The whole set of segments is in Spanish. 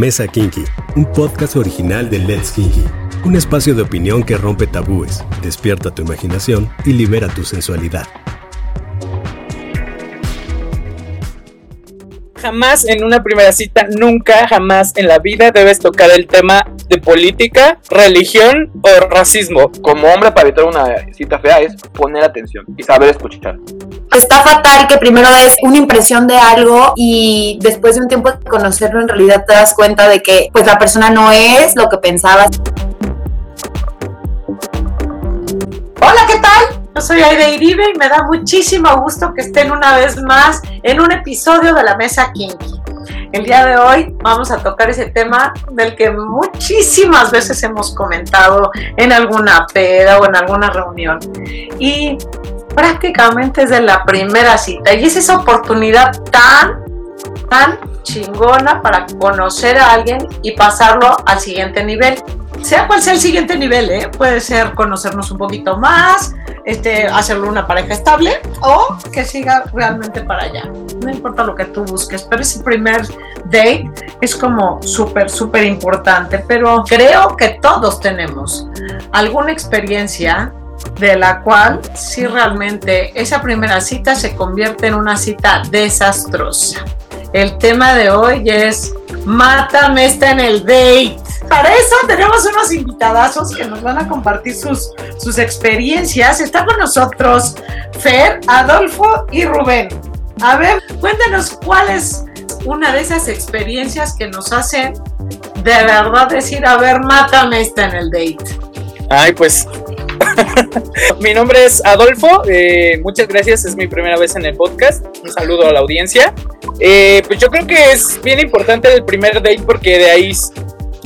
Mesa Kinky, un podcast original de Let's Kinky. Un espacio de opinión que rompe tabúes, despierta tu imaginación y libera tu sensualidad. Jamás en una primera cita, nunca, jamás en la vida debes tocar el tema de política, religión o racismo. Como hombre, para evitar una cita fea es poner atención y saber escuchar. Está fatal que primero des una impresión de algo y después de un tiempo de conocerlo en realidad te das cuenta de que pues la persona no es lo que pensabas. Hola, ¿qué tal? Yo soy Aide Iribe y me da muchísimo gusto que estén una vez más en un episodio de la Mesa Kinky. El día de hoy vamos a tocar ese tema del que muchísimas veces hemos comentado en alguna peda o en alguna reunión. Y prácticamente es de la primera cita. Y es esa oportunidad tan, tan chingona para conocer a alguien y pasarlo al siguiente nivel sea cual sea el siguiente nivel, ¿eh? puede ser conocernos un poquito más, este, hacerlo una pareja estable o que siga realmente para allá. No importa lo que tú busques, pero ese primer date es como súper, súper importante. Pero creo que todos tenemos alguna experiencia de la cual si realmente esa primera cita se convierte en una cita desastrosa. El tema de hoy es Mátame está en el date. Para eso tenemos unos invitadazos que nos van a compartir sus, sus experiencias. Está con nosotros Fer, Adolfo y Rubén. A ver, cuéntanos cuál es una de esas experiencias que nos hacen de verdad decir, a ver, mátame está en el date. Ay, pues mi nombre es Adolfo, eh, muchas gracias, es mi primera vez en el podcast, un saludo a la audiencia. Eh, pues yo creo que es bien importante el primer date porque de ahí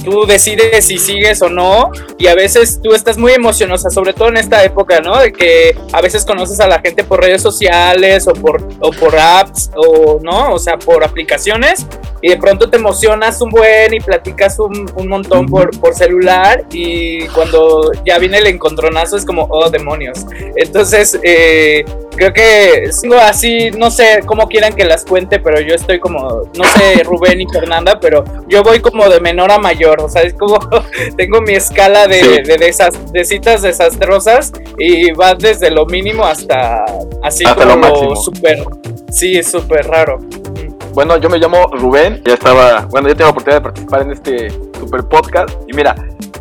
tú decides si sigues o no y a veces tú estás muy emocionosa, sobre todo en esta época, ¿no? De que a veces conoces a la gente por redes sociales o por, o por apps o, ¿no? O sea, por aplicaciones y de pronto te emocionas un buen y platicas un, un montón por, por celular y cuando ya viene el encontronazo es como, oh, demonios. Entonces, eh, creo que sigo así, no sé cómo quieran que las cuente, pero yo estoy como, no sé, Rubén y Fernanda, pero yo voy como de menor a mayor, o sea, es como, tengo mi escala de, de, citas desastrosas y va desde lo mínimo hasta así como súper, sí, es súper raro. Bueno, yo me llamo Rubén, ya estaba, bueno, ya tengo la oportunidad de participar en este super podcast y mira,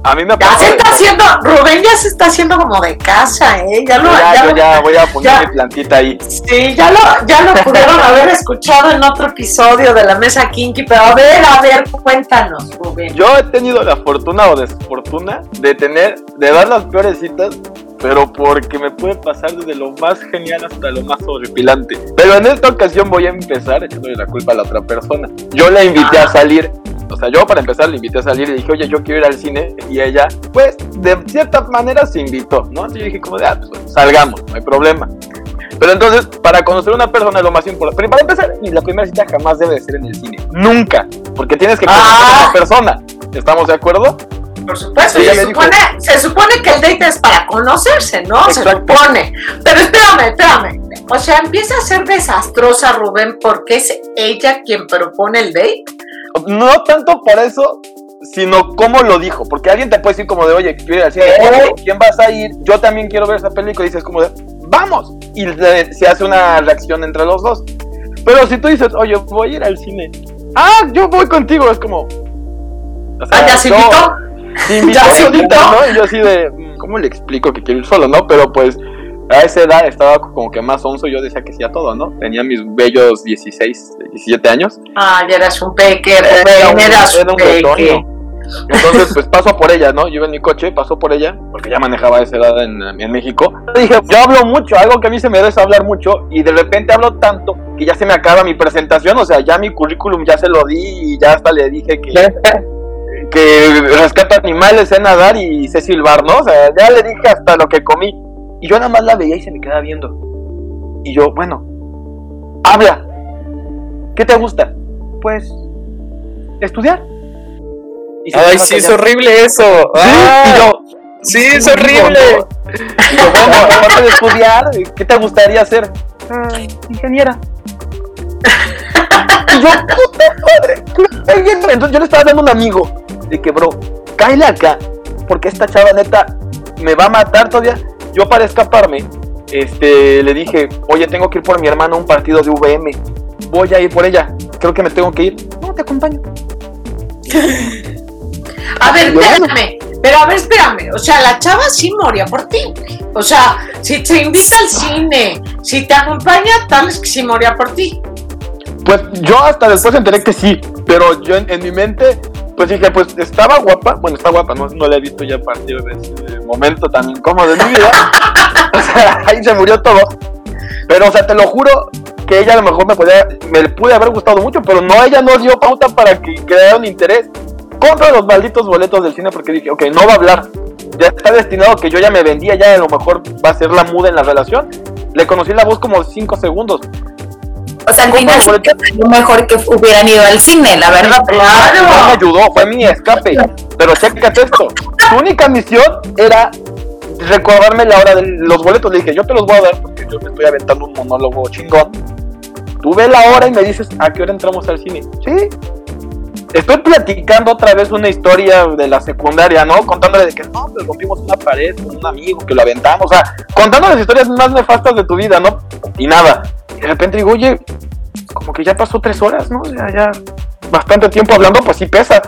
a mí me Ya se está haciendo, Rubén ya se está haciendo como de casa, ¿eh? Ya lo Ya, yo ya voy a poner mi plantita ahí. Sí, ya lo, ya lo pudieron haber escuchado en otro episodio de la mesa Kinky, pero a ver, a ver, cuéntanos, Rubén. Yo he tenido la fortuna o desfortuna de tener, de dar las peores citas pero porque me puede pasar desde lo más genial hasta lo más horripilante. Pero en esta ocasión voy a empezar echándole la culpa a la otra persona. Yo la invité a salir, o sea, yo para empezar la invité a salir y dije, oye, yo quiero ir al cine, y ella, pues, de cierta manera se invitó, ¿no? Entonces yo dije, como de, ah, pues, salgamos, no hay problema. Pero entonces, para conocer a una persona es lo más importante. Pero para empezar, la primera cita jamás debe de ser en el cine. Nunca. Porque tienes que conocer a una ah. persona. ¿Estamos de acuerdo? Por supuesto, se, supone, se, supone, que el date es para conocerse, ¿no? Se supone. Pero espérame, espérame. O sea, empieza a ser desastrosa Rubén porque es ella quien propone el date. No tanto por eso, sino cómo lo dijo. Porque alguien te puede decir como de, oye, quiero ir al cine, ¿quién vas a ir? Yo también quiero ver esa película. Y dices como de, vamos. Y se hace una reacción entre los dos. Pero si tú dices, oye, voy a ir al cine. Ah, yo voy contigo. Es como... ah, ya se invitó. ya ¿no? Y yo así de, mm, ¿cómo le explico que quiero ir solo, no? Pero pues a esa edad estaba como que más onzo, yo decía que sí a todo, ¿no? Tenía mis bellos 16, 17 años. Ah, ya eras un pequer, era un, eras un, Entonces, pues paso por ella, ¿no? Yo iba en mi coche, paso por ella, porque ya manejaba a esa edad en, en México. Dije, yo hablo mucho, algo que a mí se me debe hablar mucho, y de repente hablo tanto que ya se me acaba mi presentación, o sea, ya mi currículum ya se lo di y ya hasta le dije que que rescata animales, sé nadar y sé silbar, ¿no? O sea, ya le dije hasta lo que comí. Y yo nada más la veía y se me quedaba viendo. Y yo, bueno, habla. ¿Qué te gusta? Pues, estudiar. Ay, sí, es horrible eso. ¿Sí? y yo, sí, es horrible. Y yo, bueno, aparte de estudiar, ¿qué te gustaría hacer? ingeniera. yo, puta madre. Entonces yo le estaba dando un amigo de que, bro, cáele acá, porque esta chava neta me va a matar todavía. Yo para escaparme, este, le dije, oye, tengo que ir por mi hermano a un partido de VM. Voy a ir por ella. Creo que me tengo que ir. No, te acompaño. A ver, espérame. Pero a ver, espérame. O sea, la chava sí moría por ti. O sea, si te invita al cine, si te acompaña, tal vez que sí moría por ti. Pues yo hasta después enteré que sí, pero yo en, en mi mente, pues dije, pues estaba guapa, bueno, está guapa, no, no la he visto ya a partir de ese momento tan incómodo de mi vida. o sea, ahí se murió todo. Pero, o sea, te lo juro que ella a lo mejor me podía, me pude haber gustado mucho, pero no, ella no dio pauta para que creara interés. Compra los malditos boletos del cine porque dije, ok, no va a hablar. Ya está destinado que yo ya me vendía, ya a lo mejor va a ser la muda en la relación. Le conocí la voz como 5 segundos. O sea, al ¿Cómo final salió mejor que hubieran ido al cine, la verdad. No me ayudó, fue mi escape. Pero chécate esto. Su única misión era recordarme la hora de los boletos. Le dije, yo te los voy a dar porque yo me estoy aventando un monólogo chingón. Tú ve la hora y me dices, ¿a qué hora entramos al cine? Sí. Estoy platicando otra vez una historia de la secundaria, ¿no? Contándole de que no, pues rompimos una pared con un amigo que lo aventamos. O sea, contando las historias más nefastas de tu vida, ¿no? Y nada. Y de repente digo, oye, como que ya pasó tres horas, ¿no? Sea, ya bastante tiempo hablando, pues sí pesa.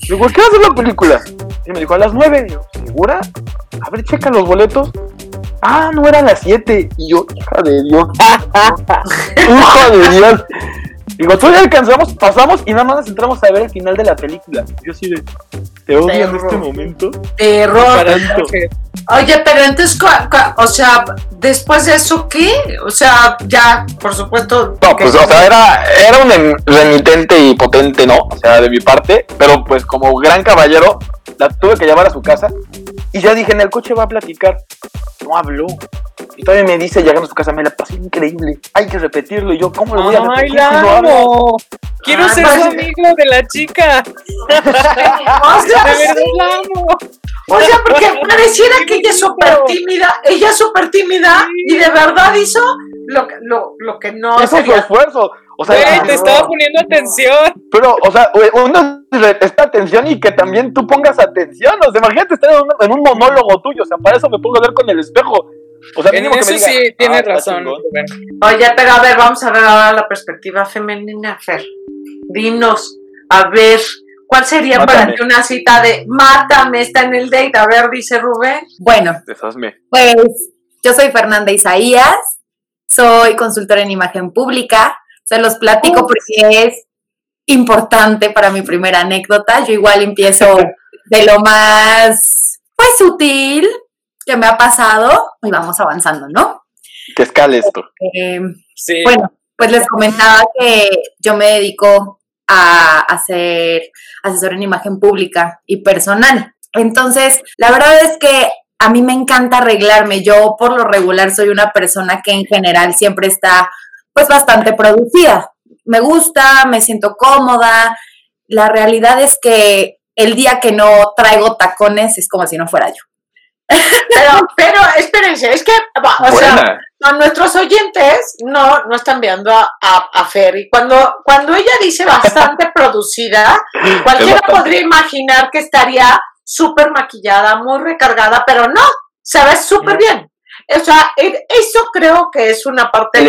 Digo, ¿qué hacer la película? Y me dijo, a las nueve. Yo, ¿segura? A ver, checa los boletos. Ah, no era a las siete. Y yo, hija de Dios. hija de Dios. Digo, todavía alcanzamos, pasamos y nada más entramos a ver el final de la película. Yo sí de, te odio en Perro. este momento. Error. Para Tanto. que- Oye, pero entonces, o sea, después de eso, ¿qué? O sea, ya, por supuesto. No, pues, o sea, era, era un remitente y potente, ¿no? O sea, de mi parte, pero pues como gran caballero, la tuve que llevar a su casa y ya dije, en el coche va a platicar. No habló. Y todavía me dice, llegando a su casa, me la pasé increíble. Hay que repetirlo. Y yo, ¿cómo lo voy a Ay, repetir la si no habla? amo. Quiero Ah, ser su amigo de la chica. O De sea, verdad sí. la amo. O sea, porque pareciera que ella es súper tímida, ella es súper tímida y de verdad hizo lo que, lo, lo que no Hizo su sería. esfuerzo. O sea, Güey, te estaba poniendo atención. Pero, o sea, uno esta atención y que también tú pongas atención. O sea, imagínate estar en un, en un monólogo tuyo. O sea, para eso me pongo a ver con el espejo. O sea, En mínimo que me eso diga, sí "Ah, tienes está razón. chingón". Rubén. Oye, pero a ver, vamos a ver ahora la perspectiva femenina, Fer. Dinos, a ver, ¿cuál sería para ti una cita de mátame, está en el date? A ver, dice Rubén. Bueno, Deshazme. pues yo soy Fernanda Isaías, soy consultora en imagen pública, se los platico porque es importante para mi primera anécdota. Yo igual empiezo de lo más, pues, sutil que me ha pasado y vamos avanzando, ¿no? Que escale esto. Eh, Sí. Bueno, pues les comentaba que yo me dedico a hacer asesor en imagen pública y personal. Entonces, la verdad es que a mí me encanta arreglarme. Yo por lo regular soy una persona que en general siempre está pues bastante producida. Me gusta, me siento cómoda. La realidad es que el día que no traigo tacones es como si no fuera yo. Pero, pero, espérense, es que, o sea, a nuestros oyentes no, no están viendo a, a, a Fer. Y cuando, cuando ella dice bastante producida, cualquiera bastante. podría imaginar que estaría súper maquillada, muy recargada, pero no, se ve súper bien. O sea, eso creo que es una parte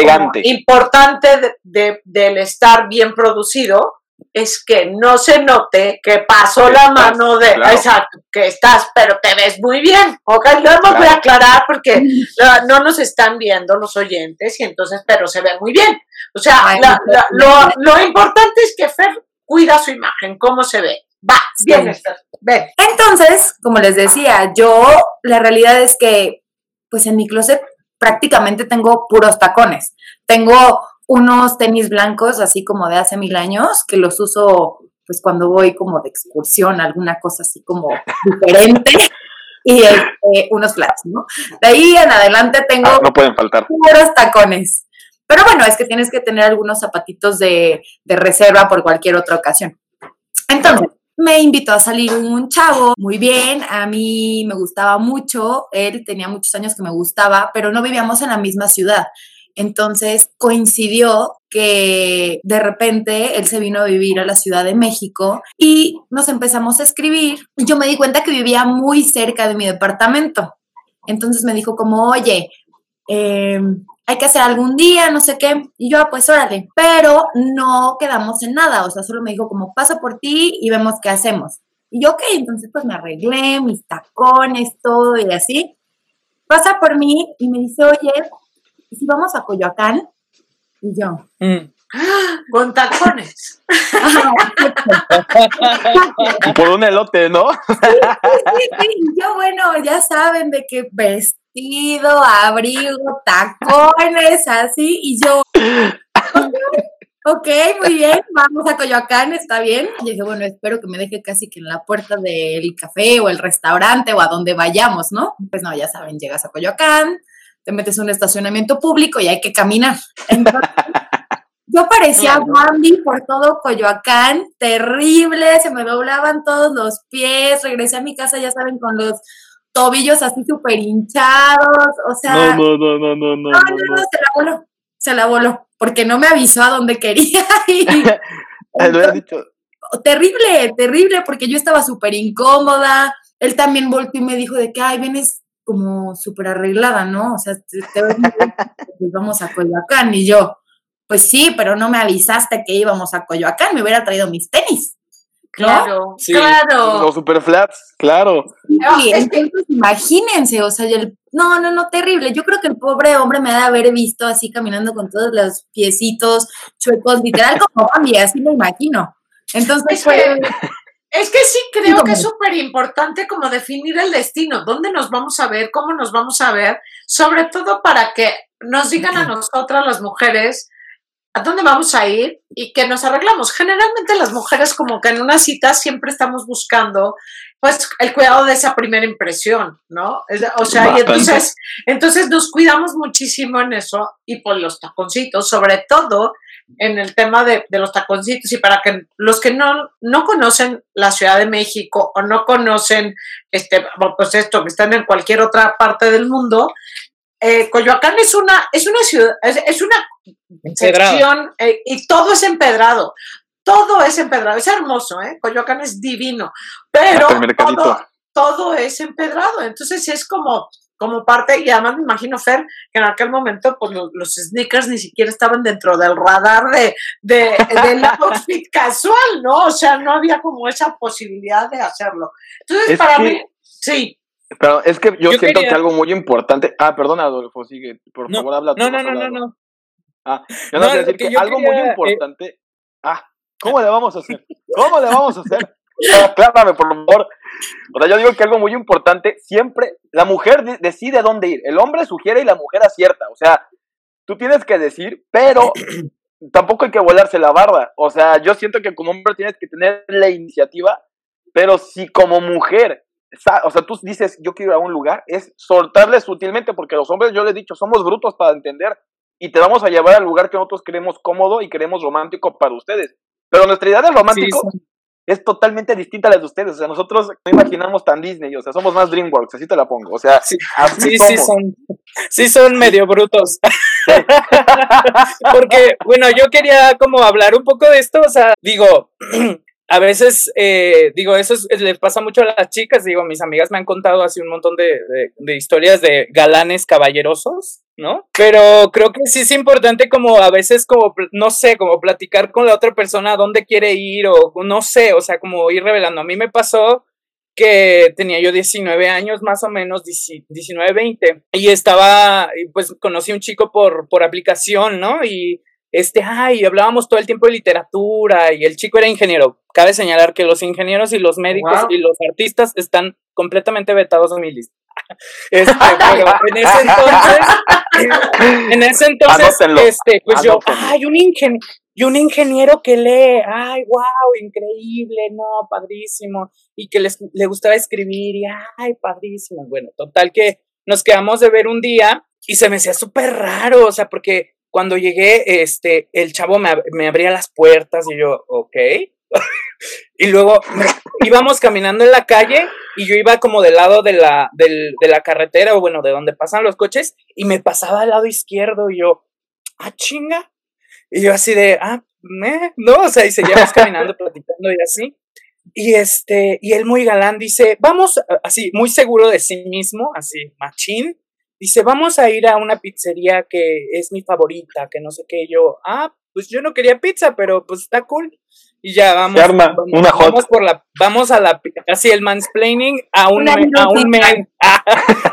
importante de- de- del estar bien producido, es que no se note que pasó Que la estás, mano de, claro. exacto, que estás, pero te ves muy bien. Ok, lo hemos voy a Claro. aclarar porque no, no nos están viendo los oyentes y entonces, pero se ve muy bien. O sea, Ay, la- no, la- no. lo, lo importante es que Fer cuida su imagen, cómo se ve. Va, bien, Sí. Esther, ven. Entonces, como les decía, yo la realidad es que, pues en mi closet prácticamente tengo puros tacones. Tengo unos tenis blancos, así como de hace mil años, que los uso pues cuando voy como de excursión, alguna cosa así como diferente, y este, unos flats, ¿no? De ahí en adelante tengo Ah, no pueden faltar. puros tacones. Pero bueno, es que tienes que tener algunos zapatitos de, de reserva por cualquier otra ocasión. Entonces, me invitó a salir un chavo, muy bien, a mí me gustaba mucho, él tenía muchos años que me gustaba, pero no vivíamos en la misma ciudad. Entonces coincidió que de repente él se vino a vivir a la Ciudad de México y nos empezamos a escribir. Yo me di cuenta que vivía muy cerca de mi departamento. Entonces me dijo como, oye, eh, hay que hacer algún día, no sé qué. Y yo, ah, pues órale, pero no quedamos en nada. O sea, solo me dijo como, paso por ti y vemos qué hacemos. Y yo, ok, entonces pues me arreglé, mis tacones, todo y así. Pasa por mí y me dice, oye, ¿y si vamos a Coyoacán? Y yo, Mm. Con tacones. Por un elote, ¿no? sí, sí, sí. Y yo, bueno, ya saben de qué vestido, abrigo, tacones, así. Y yo, ok, muy bien, vamos a Coyoacán, está bien. Y dije, bueno, espero que me deje casi que en la puerta del café o el restaurante o a donde vayamos, ¿no? Pues no, ya saben, llegas a Coyoacán, te metes en un estacionamiento público y hay que caminar. Entonces, yo parecía Bambi por todo Coyoacán, terrible, se me doblaban todos los pies, regresé a mi casa, ya saben, con los tobillos así súper hinchados, o sea, No, no, no, no, no, no. no, no, se la voló, se la voló, porque no me avisó a dónde quería ir. Lo dicho. terrible, terrible, porque yo estaba súper incómoda. Él también volteó y me dijo de que, ay, vienes como súper arreglada, ¿no? O sea, te, te ves muy bien, pues vamos a Coyoacán. Y yo, pues sí, pero no me avisaste que íbamos a Coyoacán, me hubiera traído mis tenis. ¿No? Claro, Sí. claro. Los super flats, claro. No, Y es que- entonces imagínense, o sea, el, no, no, no, terrible. Yo creo que el pobre hombre me ha de haber visto así caminando con todos los piecitos chuecos, literal como Bambi, así me imagino. Entonces Es fue, que- Es que sí creo que es súper importante como definir el destino, dónde nos vamos a ver, cómo nos vamos a ver, sobre todo para que nos digan a nosotras las mujeres a dónde vamos a ir y que nos arreglamos. Generalmente las mujeres como que en una cita siempre estamos buscando pues el cuidado de esa primera impresión, ¿no? O sea, y entonces, entonces nos cuidamos muchísimo en eso y por los taconcitos, sobre todo en el tema de, de los taconcitos y para que los que no, no conocen la Ciudad de México o no conocen este pues esto que están en cualquier otra parte del mundo eh, Coyoacán es una es una ciudad es, es una. Sección eh, y todo es empedrado todo es empedrado es hermoso eh Coyoacán es divino pero todo, todo es empedrado entonces es como como parte, y además me imagino, Fer, que en aquel momento pues, lo- los, sneakers ni siquiera estaban dentro del radar de, de, del outfit casual, ¿no? O sea, no había como esa posibilidad de hacerlo. Entonces, Es para que- mí, sí, Pero es que yo, Yo siento quería- que algo muy importante. Ah, perdona, Adolfo, sigue. Por No, favor, habla tú. No, no, no, no, no. Ah, yo No, decir que algo quería, muy eh, importante. Ah, ¿cómo le vamos a hacer? ¿Cómo le vamos a hacer? Aclárame, por favor. O sea, yo digo que algo muy importante, siempre la mujer de- decide dónde ir. El hombre sugiere y la mujer acierta. O sea, tú tienes que decir, pero tampoco hay que volarse la barda. O sea, yo siento que como hombre tienes que tener la iniciativa, pero si como mujer, o sea, tú dices, yo quiero ir a un lugar, es soltarle sutilmente, porque los hombres, yo les he dicho, somos brutos para entender y te vamos a llevar al lugar que nosotros queremos cómodo y queremos romántico para ustedes. Pero nuestra idea de romántico Sí, es totalmente distinta a la de ustedes. O sea, nosotros no imaginamos tan Disney, o sea, somos más DreamWorks, así te la pongo. O sea, Sí, así Sí, son, sí son medio brutos. Porque, bueno, yo quería como hablar un poco de esto, o sea, digo, a veces, eh, digo, eso es- les pasa mucho a las chicas, digo, mis amigas me han contado así un montón de, de- de historias de galanes caballerosos, ¿no? Pero creo que sí es importante como a veces como, no sé, como platicar con la otra persona a dónde quiere ir o no sé, o sea, como ir revelando. A mí me pasó que tenía yo 19 años más o menos, 19, 20, y estaba, y pues conocí un chico por, por aplicación, ¿no? Y este, ay, hablábamos todo el tiempo de literatura y el chico era ingeniero. Cabe señalar que los ingenieros y los médicos Wow. y los artistas están completamente vetados en mi lista. Este, pero en ese entonces, en ese entonces, Anótenlo, este, pues yo, ay, un ingeniero, y un ingeniero que lee, ay, wow, increíble, no, padrísimo, y que les, le gustaba escribir, y ay, padrísimo. Bueno, total que nos quedamos de ver un día y se me hacía súper raro, o sea, porque cuando llegué, este, el chavo me, ab- me abría las puertas y yo, ok. y luego íbamos caminando en la calle y yo iba como del lado de la, del- de la carretera o bueno, de donde pasan los coches y me pasaba al lado izquierdo y yo, ah, chinga. Y yo así de, ah, no, o sea, y seguíamos caminando, platicando y así. Y este, y él muy galán dice, vamos, así, muy seguro de sí mismo, así, machín, dice, vamos a ir a una pizzería que es mi favorita, que no sé qué, yo, ah, pues yo no quería pizza, pero pues está cool. Y ya vamos. vamos, una vamos por la, vamos a la, así el mansplaining a un, men, a un men,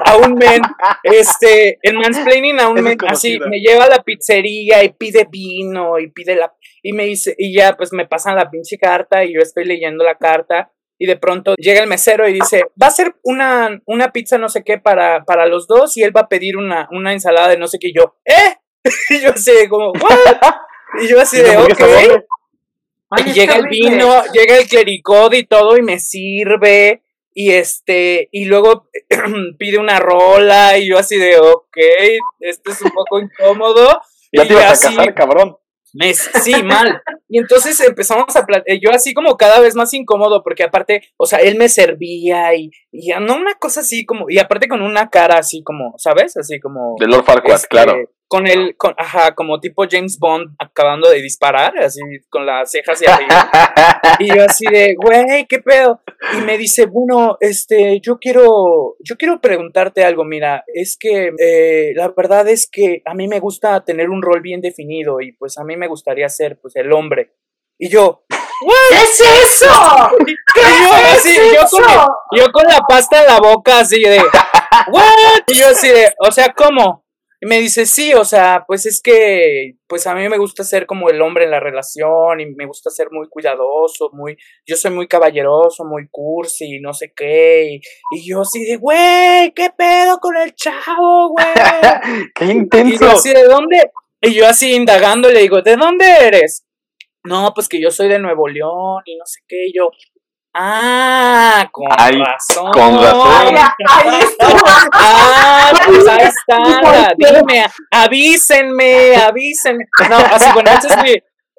a, un men, este, el mansplaining a un men, así, me lleva a la pizzería y pide vino y pide la, y me dice, y ya pues me pasan la pinche carta y yo estoy leyendo la carta y de pronto llega el mesero y dice, va a ser una, una pizza no sé qué para, para los dos y él va a pedir una, una ensalada de no sé qué y yo, ¿eh? y yo así como, ¿what? Y yo así de, ok. Y llega el vino, llega el clericot y todo y me sirve. Y este, y luego pide una rola y yo así de, ok, esto es un poco incómodo. Ya te ibas a casar, cabrón. Me, sí, mal. Y entonces empezamos a yo así como cada vez más incómodo, porque aparte, o sea, él me servía y, y no una cosa así como, y aparte con una cara así como, ¿sabes? Así como. De Lord Farquaad, este, claro con el, con, ajá, como tipo James Bond acabando de disparar, así con las cejas y arriba. y yo así de, güey, ¿qué pedo? Y me dice, bueno, este, yo quiero, yo quiero preguntarte algo, mira, es que eh, la verdad es que a mí me gusta tener un rol bien definido y pues a mí me gustaría ser pues el hombre. Y yo, ¿Qué es eso? ¿Qué yo, es así, eso? Yo, con, yo con la pasta en la boca así de, ¿what? Y yo así de, o sea, ¿cómo? Y me dice, sí, o sea, pues es que, pues a mí me gusta ser como el hombre en la relación y me gusta ser muy cuidadoso, muy, yo soy muy caballeroso, muy cursi, no sé qué. Y, yo así de, güey, ¿qué pedo con el chavo, güey? ¡Qué intenso! Y yo así, ¿de dónde? Y yo así indagando le digo, ¿de dónde eres? No, pues que yo soy de Nuevo León y no sé qué. Y yo, Ah, con razón. Con razón. ahí ah, pues ahí está. Dime, avísenme, avísenme. No, así, bueno, es mi.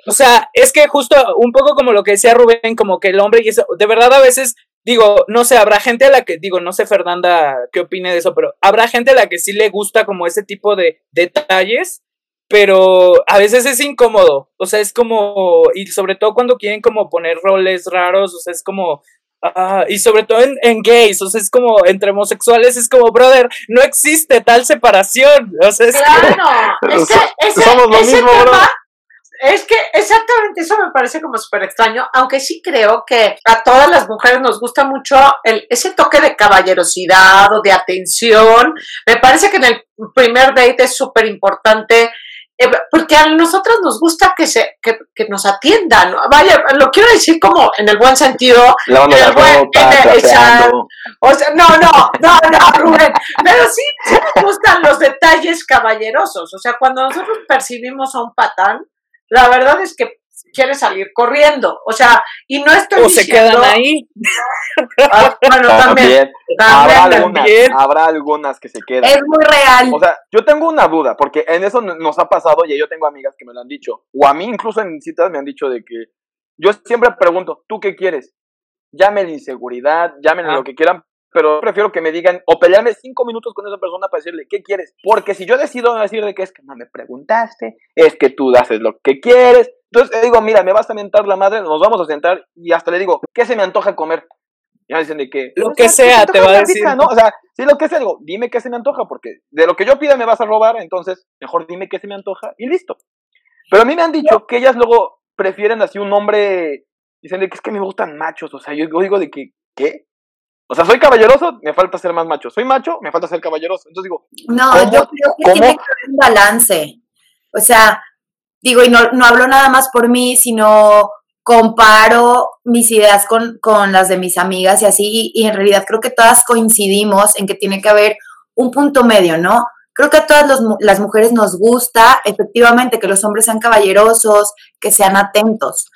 O sea, es que justo un poco como lo que decía Rubén, como que el hombre y eso, de verdad a veces digo, no sé, habrá gente a la que, digo, no sé Fernanda qué opine de eso, pero habrá gente a la que sí le gusta como ese tipo de detalles pero a veces es incómodo, o sea, es como, y sobre todo cuando quieren como poner roles raros, o sea, es como, ah, y sobre todo en, gays, o sea, es como entre homosexuales, es como, brother, no existe tal separación, o sea, es claro, es que somos lo mismo, Es que exactamente eso me parece como súper extraño, aunque sí creo que a todas las mujeres nos gusta mucho el, ese toque de caballerosidad o de atención. Me parece que en el primer date es súper importante porque a nosotros nos gusta que se que, que, nos atiendan. Vaya, lo quiero decir como en el buen sentido. La en el buen, o sea, no, no, no, no, Rubén. Pero sí, sí nos gustan los detalles caballerosos. O sea, cuando nosotros percibimos a un patán, la verdad es que quiere salir corriendo. O sea, y no estoy o diciendo... se quedan ahí. Ah, bueno, también. habrá, algunas, habrá algunas que se quedan. Es muy real. O sea, yo tengo una duda, porque en eso nos ha pasado y yo tengo amigas que me lo han dicho. O a mí incluso en citas me han dicho de que yo siempre pregunto, ¿tú qué quieres? Llámenle inseguridad, llámenle lo que quieran, pero prefiero que me digan o pelearme cinco minutos con esa persona para decirle, ¿qué quieres? Porque si yo decido decirle que es que no me preguntaste, es que tú haces lo que quieres, entonces le digo, mira, me vas a mentar la madre, nos vamos a sentar y hasta le digo, ¿qué se me antoja comer? Y me dicen de que... Lo que sea, te, va a decir. ¿no? O sea, si lo que sea, digo, dime qué se me antoja, porque de lo que yo pida me vas a robar, entonces mejor dime qué se me antoja y listo. Pero a mí me han dicho que ellas luego prefieren así un hombre, dicen de que es que me gustan machos, o sea, yo digo de que, ¿qué? O sea, soy caballeroso, me falta ser más macho. Soy macho, me falta ser caballeroso. Entonces digo, no, yo creo que tiene que haber un balance. O sea, digo, y no, no hablo nada más por mí, sino comparo mis ideas con, con las de mis amigas y así, y, en realidad creo que todas coincidimos en que tiene que haber un punto medio, ¿no? Creo que a todas las mujeres nos gusta efectivamente que los hombres sean caballerosos, que sean atentos,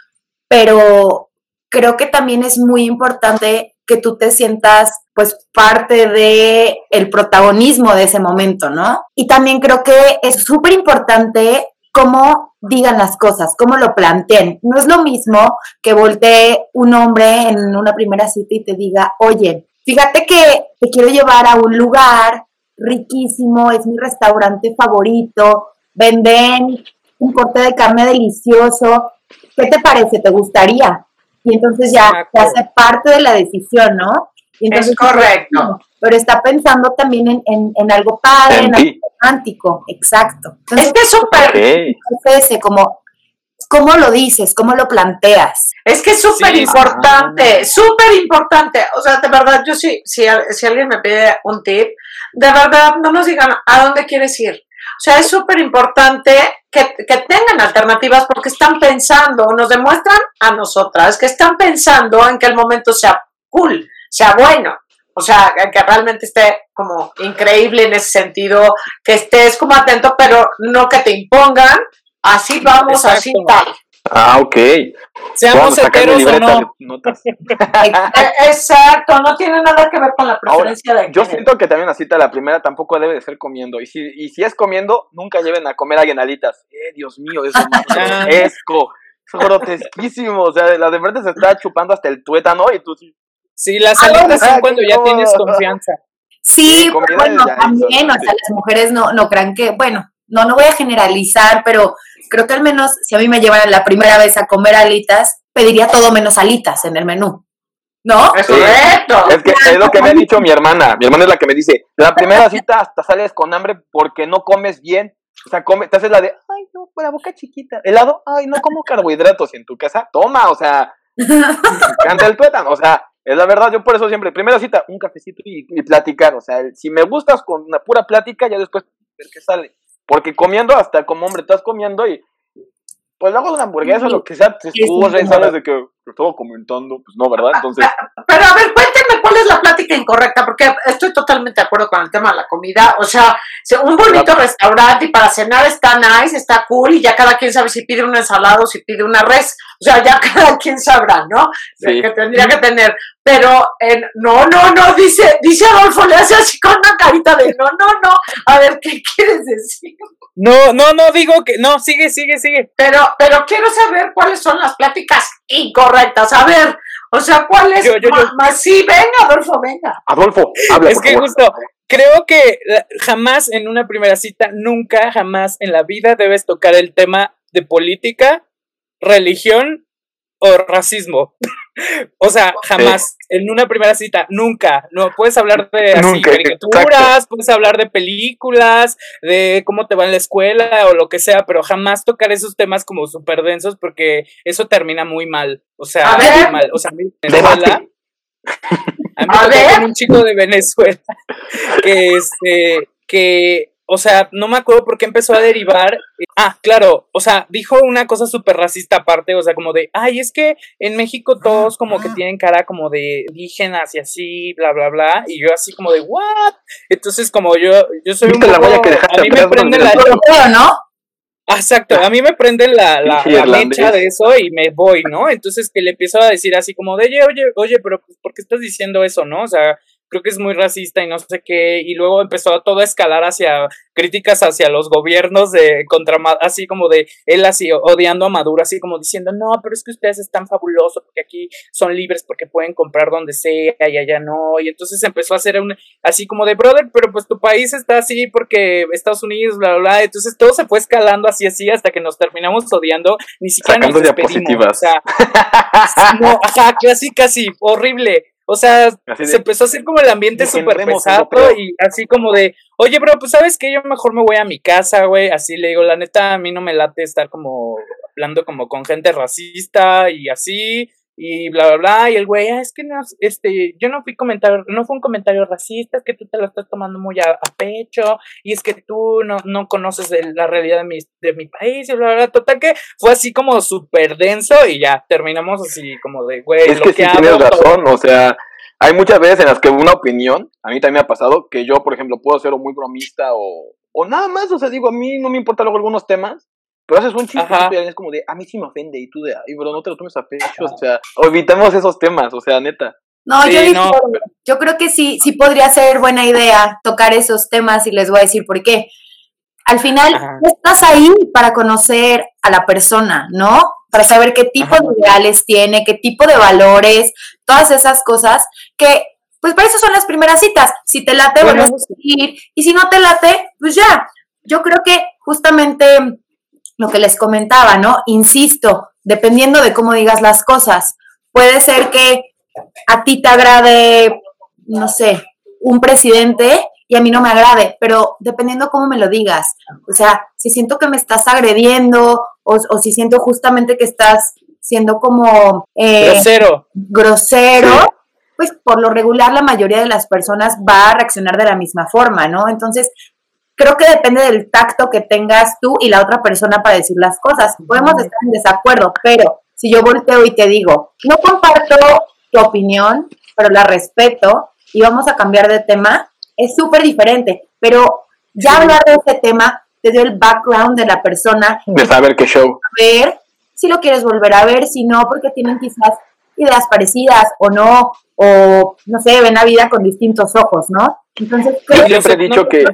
pero creo que también es muy importante que tú te sientas pues parte de el protagonismo de ese momento, ¿no? Y también creo que es súper importante cómo digan las cosas, cómo lo planteen. No es lo mismo que voltee un hombre en una primera cita y te diga, oye, fíjate que te quiero llevar a un lugar riquísimo, es mi restaurante favorito, venden un corte de carne delicioso, ¿qué te parece? ¿Te gustaría? Y entonces ya se hace parte de la decisión, ¿no? Y entonces, es correcto. Pero está pensando también en, en, en algo padre, en, En algo ti. romántico, exacto. Es que es súper Ok. ese, como, ¿cómo lo dices? ¿Cómo lo planteas? Es que es súper Sí, importante, súper importante. O sea, de verdad, yo sí, si, al- si alguien me pide un tip, de verdad, no nos digan a dónde quieres ir. O sea, es súper importante que, que tengan alternativas porque están pensando, nos demuestran a nosotras que están pensando en que el momento sea cool, sea bueno. O sea, que realmente esté como increíble en ese sentido, que estés como atento, pero no que te impongan, así vamos, así Exacto. tal. Ah, ok. Seamos heteros o no. notas. Exacto. No tiene nada que ver con la Ahora, preferencia de yo género. siento que también la cita, la primera, tampoco debe de ser comiendo. Y si, y si es comiendo, nunca lleven a comer a guenalitas. Eh, Dios mío, eso es grotesco. Es grotesquísimo. O sea, la de verdad se está chupando hasta el tuétano y tú sí. Sí, las Ah, alitas ah, son cuando ya tienes confianza. Sí, bueno, también, o sea, las mujeres no, no crean que, bueno, no, no voy a generalizar, pero creo que al menos si a mí me llevaran la primera vez a comer alitas, pediría todo menos alitas en el menú, ¿no? Es Sí. correcto. Es que es lo que me ha dicho mi hermana. Mi hermana es la que me dice, la primera cita hasta sales con hambre porque no comes bien. O sea, come, te haces la de, ay, no, con la boca chiquita. Helado, ay, no como carbohidratos. Y en tu casa, toma, o sea, canta el tuétano. O sea, es la verdad, yo por eso siempre, primera cita, un cafecito y, y platicar. O sea, el- si me gustas con una pura plática, ya después ver qué sale. Porque comiendo, hasta como hombre, estás comiendo y pues luego una hamburguesa, lo que sea, te Sí, sí, escurre, sí. sabes de que te estaba comentando, pues no, ¿verdad? Entonces, Pero a ver, cuéntenme cuál es la plática incorrecta, porque estoy totalmente de acuerdo con el tema de la comida. O sea, un bonito restaurante y para cenar está nice, está cool, y ya cada quien sabe si pide una ensalada o si pide una res. O sea, ya cada quien sabrá, ¿no? Sí. Que tendría que tener. Pero en, no, no, no, dice, dice Adolfo, le hace así con una carita de no, no, no. A ver, ¿qué quieres decir? No, no, no, digo que. No, sigue, sigue, sigue. Pero, pero quiero saber cuáles son las pláticas incorrectas. A ver, o sea, cuáles Yo, yo, yo. más, sí, venga, Adolfo, venga. Adolfo, habla. Es por que favor. justo, creo que la- jamás en una primera cita, nunca, jamás en la vida debes tocar el tema de política, religión o racismo. o sea, jamás en una primera cita, nunca. No puedes hablar de así Nunca, caricaturas, puedes hablar de películas, de cómo te va en la escuela o lo que sea, pero jamás tocar esos temas como súper densos porque eso termina muy mal. O sea, A muy ver. mal. O sea, en Debate. Venezuela, a mí A ver. un chico de Venezuela que este que o sea, no me acuerdo por qué empezó a derivar. Ah, claro, o sea, dijo una cosa súper racista aparte, o sea, como de, ay, es que en México todos como que tienen cara como de indígenas y así, bla, bla, bla, y yo así como de, what? Entonces, como yo, yo soy un ¿Viste la poco, huella que dejaste a mí me prende la, ¿no? Exacto, a mí me prende la, la, la mecha de eso y me voy, ¿no? Entonces que le empiezo a decir así como de, oye, oye, oye, pero pues, ¿por qué estás diciendo eso, no? O sea, creo que es muy racista y no sé qué, y luego empezó a todo a escalar hacia críticas hacia los gobiernos de contra, así como de él así odiando a Maduro, así como diciendo, no, pero es que ustedes están fabulosos porque aquí son libres porque pueden comprar donde sea y allá no, y entonces empezó a hacer un, así como de, brother, pero pues tu país está así porque Estados Unidos, bla, bla, bla. Entonces todo se fue escalando así, así, hasta que nos terminamos odiando. Ni siquiera Sacando nos despedimos. diapositivas. O sea, no, ajá, casi, casi, horrible. O sea, de, se empezó a hacer como el ambiente súper "Degeneremos pesado europeo". y así como de, oye, bro, pues sabes que yo mejor me voy a mi casa, güey. Así le digo, la neta, a mí no me late estar como hablando como con gente racista y así y bla bla bla y el güey ah, es que no este yo no fui comentario no fue un comentario racista es que tú te lo estás tomando muy a, a pecho y es que tú no, no conoces el- la realidad de mi, de mi país y bla bla bla total que fue así como súper denso y ya terminamos así como de güey Es que sí bloqueado, tienes todo. razón, o sea, hay muchas veces en las que una opinión, a mí también me ha pasado, que yo, por ejemplo, puedo ser muy bromista o, o nada más, o sea, digo, a mí no me importa luego algunos temas, pero haces un chiste Ajá. y es como de, a mí sí me ofende, y tú de, ay, bro, no te lo tomes a pecho, o sea, evitemos esos temas, o sea, neta. No, Sí, yo, no, difiero. yo creo que sí, sí podría ser buena idea tocar esos temas y les voy a decir por qué. Al final, Ajá. tú estás ahí para conocer a la persona, ¿no? Para saber qué tipo Ajá. de ideales tiene, qué tipo de valores, todas esas cosas que, pues para eso son las primeras citas. Si te late, Bueno, bueno, ir, y si no te late, pues ya. Yo creo que justamente lo que les comentaba, ¿no? Insisto, dependiendo de cómo digas las cosas, puede ser que a ti te agrade, no sé, un presidente y a mí no me agrade, pero dependiendo cómo me lo digas, o sea, si siento que me estás agrediendo o, o si siento justamente que estás siendo como eh, grosero, grosero pues por lo regular la mayoría de las personas va a reaccionar de la misma forma, ¿no? Entonces, creo que depende del tacto que tengas tú y la otra persona para decir las cosas. Podemos estar en desacuerdo, pero si yo volteo y te digo, no comparto tu opinión, pero la respeto y vamos a cambiar de tema, es súper diferente. Pero ya hablar de ese tema te dio el background de la persona. De saber qué show. Ver si lo quieres volver a ver, si no, porque tienen quizás ideas parecidas o no, o no sé, ven la vida con distintos ojos, ¿no? Entonces, yo siempre he dicho que...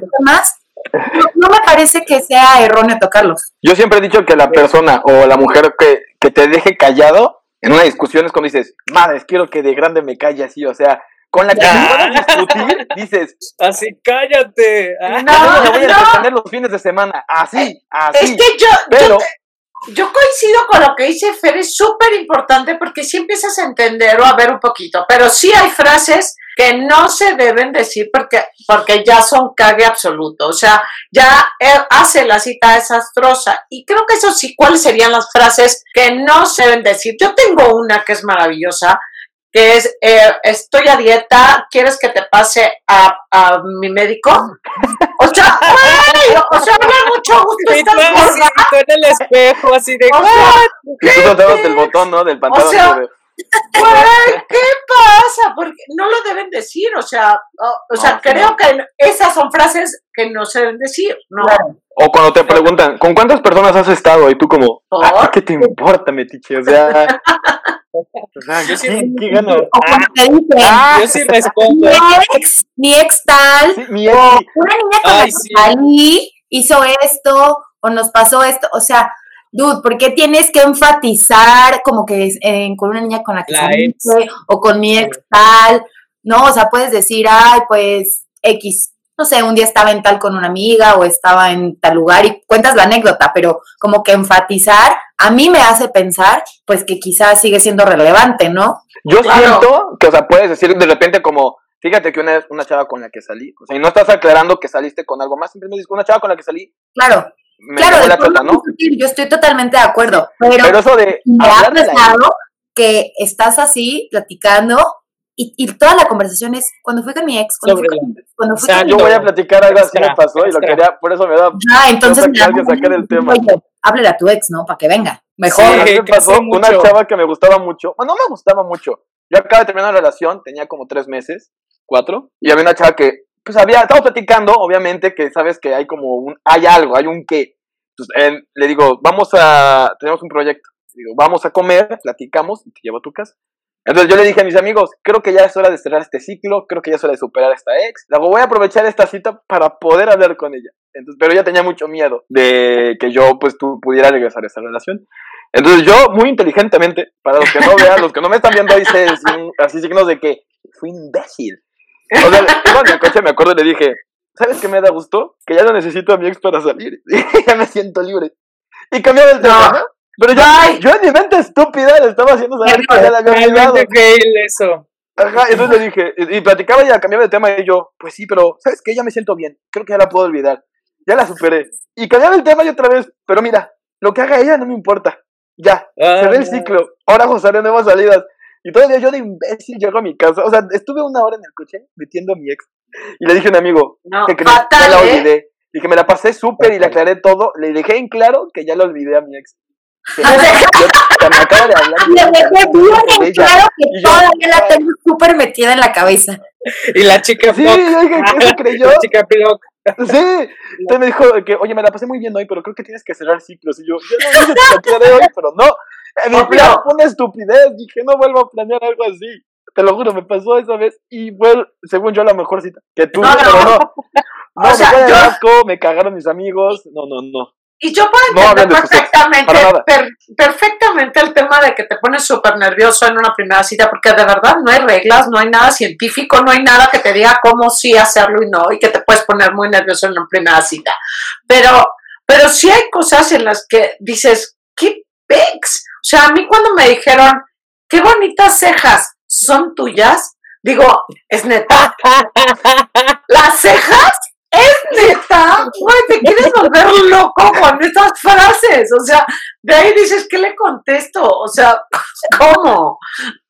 no, me parece que sea erróneo tocarlos. Yo siempre he dicho que la persona o la mujer que, que te deje callado en una discusión es cuando dices, madre, quiero que de grande me calle así, o sea, con la que a discutir, dices, así cállate. No, no, voy a no. los fines de semana, así, así. Es que yo, pero, yo coincido con lo que dice Fer, es súper importante porque si empiezas a entender o a ver un poquito, pero sí hay frases que no se deben decir porque, porque ya son cague absoluto, o sea, ya hace la cita desastrosa y creo que eso sí, ¿cuáles serían las frases que no se deben decir? Yo tengo una que es maravillosa, que es, eh, estoy a dieta, ¿quieres que te pase a, a mi médico? O sea, o sea, me mucho gusto. Y tú, en el espejo, así de, o sea, tú del botón, ¿no? Del pantalón. O sea, ¿qué pasa? Porque no lo deben decir, o sea, o, sea, creo que esas son frases que no se deben decir, ¿no? O cuando te preguntan, ¿con cuántas personas has estado? Y tú como, ¿a ¿qué te importa, metiche? O sea, yo sí, ¿qué, gano? Ah, yo sí respondo. Mi ex, mi ex tal, mi ex. o una niña con la que salí hizo esto, o nos pasó esto, o sea, dude, ¿por qué tienes que enfatizar como que eh, con una niña con la que salí o con mi ex tal? No, o sea, puedes decir, ay, pues X, no sé, un día estaba en tal con una amiga o estaba en tal lugar y cuentas la anécdota, pero como que enfatizar a mí me hace pensar, pues que quizás sigue siendo relevante, ¿no? Yo siento que, o sea, puedes decir de repente como, fíjate que una vez una chava con la que salí, o sea, y no estás aclarando que saliste con algo más, simplemente dices una chava con la que salí. Claro. Claro, de ¿no? yo estoy totalmente de acuerdo, pero, pero eso de me ha pensado que estás así platicando y, y, toda la conversación es cuando fui con mi ex. Cuando, fui cuando fui o sea, yo voy a platicar algo así me pasó y lo quería, por eso me da. Ah, entonces me da sacar el tema. háblele a tu ex, ¿no? Para que venga. Mejor. Sí, me pasó una chava que me gustaba mucho. Bueno, no me gustaba mucho. Yo acabo de terminar una relación, tenía como tres meses, cuatro, y había una chava que, pues había, estamos platicando, obviamente, que sabes que hay como un, hay algo, hay un qué. Entonces, le digo, vamos a, tenemos un proyecto. digo, vamos a comer, platicamos y te llevo a tu casa. Entonces yo le dije a mis amigos, creo que ya es hora de cerrar este ciclo, creo que ya es hora de superar a esta ex. Luego voy a aprovechar esta cita para poder hablar con ella. Entonces, pero ella tenía mucho miedo de que yo pues tú pudiera regresar a esa relación. Entonces yo muy inteligentemente, para los que no vean, los que no me están viendo ahí, así signos de que fui imbécil. O sea, en el coche me acuerdo y le dije, ¿sabes qué me da gusto? Que ya no necesito a mi ex para salir. ya me siento libre. Y cambió el tema, ¿no? Pero yo, yo en mi mente estúpida le estaba haciendo saber que ya la había olvidado. eso. Ajá, entonces le dije, y, platicaba y ya cambiaba de tema y yo, pues sí, pero ¿sabes qué? Ya me siento bien, creo que ya la puedo olvidar, ya la superé. Y cambiaba el tema y otra vez, pero mira, lo que haga ella no me importa, ya, ah, se ve el ciclo, ahora José nuevas salidas. Y todavía yo de imbécil llego a mi casa, o sea, estuve una hora en el coche metiendo a mi ex y le dije a un amigo que creí que ya la ¿eh? olvidé. Y que me la pasé súper y le aclaré todo, le dejé en claro que ya la olvidé a mi ex. me acaba de hablar. Le dejé bien claro que todavía la tengo súper metida en la cabeza. Y la chica Sí, ¿qué se creyó? La chica Piloc. Sí, entonces me dijo que, oye, me la pasé muy bien hoy, pero creo que tienes que cerrar ciclos. Y yo, yo no hice tu de hoy, pero no. En plan fue una estupidez. Dije, no vuelvo a planear algo así. Te lo juro, me pasó esa vez y fue, según yo, la mejor cita que tú, no, pero no. No, o sea, me yo... asco, me cagaron mis amigos. No, no, no. Y yo puedo entender perfectamente, perfectamente el tema de que te pones súper nervioso en una primera cita, porque de verdad no hay reglas, no hay nada científico, no hay nada que te diga cómo sí hacerlo y no, y que te puedes poner muy nervioso en una primera cita. Pero pero sí hay cosas en las que dices, ¿qué pex? O sea, a mí cuando me dijeron, qué bonitas cejas, ¿son tuyas? Digo, es neta. Las cejas es neta. Güey, te quieres volver loco con estas frases. O sea, de ahí dices, ¿qué le contesto? O sea, ¿cómo?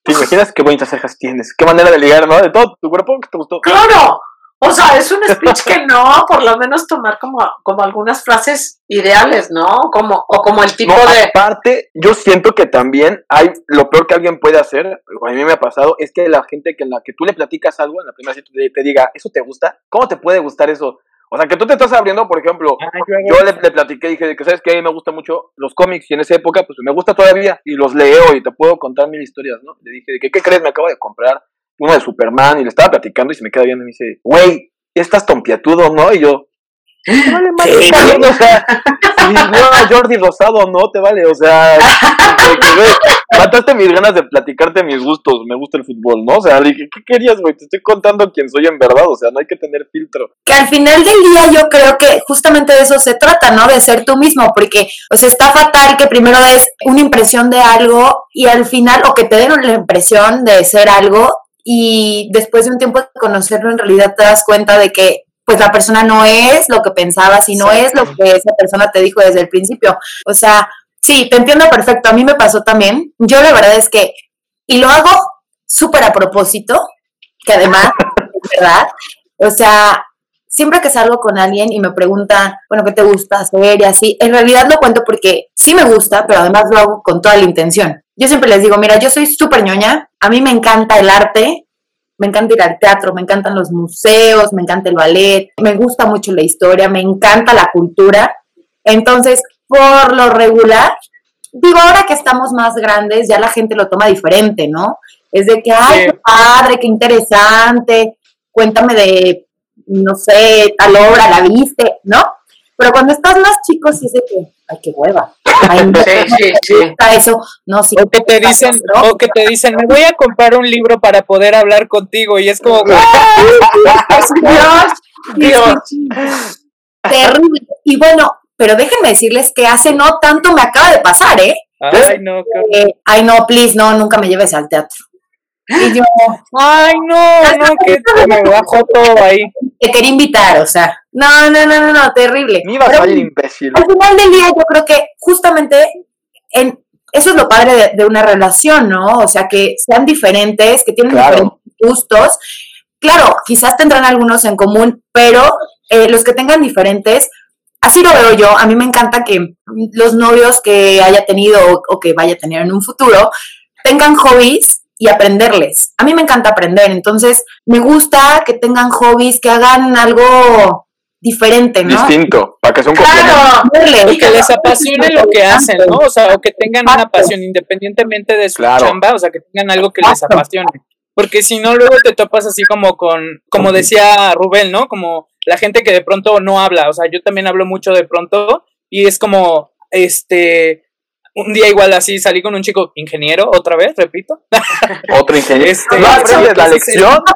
¿Te imaginas qué bonitas cejas tienes? ¿Qué manera de ligar, no? De todo tu cuerpo que te gustó. Claro. O sea, es un speech que no, por lo menos tomar como, como algunas frases ideales, ¿no? Como, o como el tipo No, de. aparte, yo siento que también hay lo peor que alguien puede hacer, a mí me ha pasado, es que la gente que en la que tú le platicas algo, en la primera cita te, te diga, ¿eso te gusta? ¿Cómo te puede gustar eso? O sea, que tú te estás abriendo, por ejemplo, Ah, yo le, le platiqué, dije que sabes que a mí me gustan mucho los cómics y en esa época, pues me gusta todavía y los leo y te puedo contar mil historias, ¿no? Le dije, ¿qué, qué crees? Me acabo de comprar uno de Superman y le estaba platicando y se me queda viendo y me dice, güey, estás tompiatudo, ¿no? Y yo, "¿Te vale Sí. bien, o sea, si a Jordi Rosado, no te vale, o sea, mataste mis ganas de platicarte mis gustos, me gusta el fútbol, ¿no? O sea, dije, ¿qué querías, güey? Te estoy contando quién soy en verdad, o sea, no hay que tener filtro. que al final del día yo creo que justamente de eso se trata, ¿no? De ser tú mismo, porque, o sea, está fatal que primero des una impresión de algo y al final, o que te den la impresión de ser algo y después de un tiempo de conocerlo, en realidad te das cuenta de que, pues, la persona no es lo que pensabas y no es lo que esa persona te dijo desde el principio. O sea, sí, te entiendo perfecto, a mí me pasó también. Yo la verdad es que, y lo hago súper a propósito, que además, verdad, o sea, siempre que salgo con alguien y me pregunta, bueno, ¿qué te gusta hacer? Y así, en realidad lo cuento porque sí me gusta, pero además lo hago con toda la intención. Yo siempre les digo, mira, yo soy súper ñoña, a mí me encanta el arte, me encanta ir al teatro, me encantan los museos, me encanta el ballet, me gusta mucho la historia, me encanta la cultura. Entonces, por lo regular, digo, ahora que estamos más grandes, ya la gente lo toma diferente, ¿no? Es de que, ay, Sí. qué padre, qué interesante, cuéntame de, no sé, tal obra, la viste, ¿no? Pero cuando estás más chico, sí es de que, ay, qué hueva. Ay, no, Sí, eso. No, sí. O que te dicen, ¿no? o que te dicen, me voy a comprar un libro para poder hablar contigo. Y es como, Dios, Dios. Terrible. Y bueno, pero déjenme decirles que hace no tanto me acaba de pasar, ¿eh? ay, no, Eh, ay, no, please, no, nunca me lleves al teatro. Y yo ay, no, no, que se me bajó todo ahí. te quería invitar, o sea, no, no, no, no, no, terrible. Me iba a salir imbécil. al final del día yo creo que justamente en, eso es lo padre de, de una relación, ¿no? O sea, que sean diferentes, que tienen Claro. diferentes gustos. Claro, quizás tendrán algunos en común, pero eh, los que tengan diferentes, así lo veo yo. A mí me encanta que los novios que haya tenido o, o que vaya a tener en un futuro tengan hobbies y aprenderles. A mí me encanta aprender, entonces me gusta que tengan hobbies, que hagan algo diferente, ¿no? Distinto, para que sea un complemento. Claro. Y que les apasione lo que hacen, ¿no? O sea, o que tengan una pasión independientemente de su Claro. chamba, o sea, que tengan algo que les apasione. Porque si no, luego te topas así como con, como decía Rubén, ¿no? Como la gente que de pronto no habla, o sea, yo también hablo mucho de pronto y es como, este, un día igual así salí con un chico ingeniero, otra vez, repito. Otro ingeniero. Este, ¿No aprendes la lección?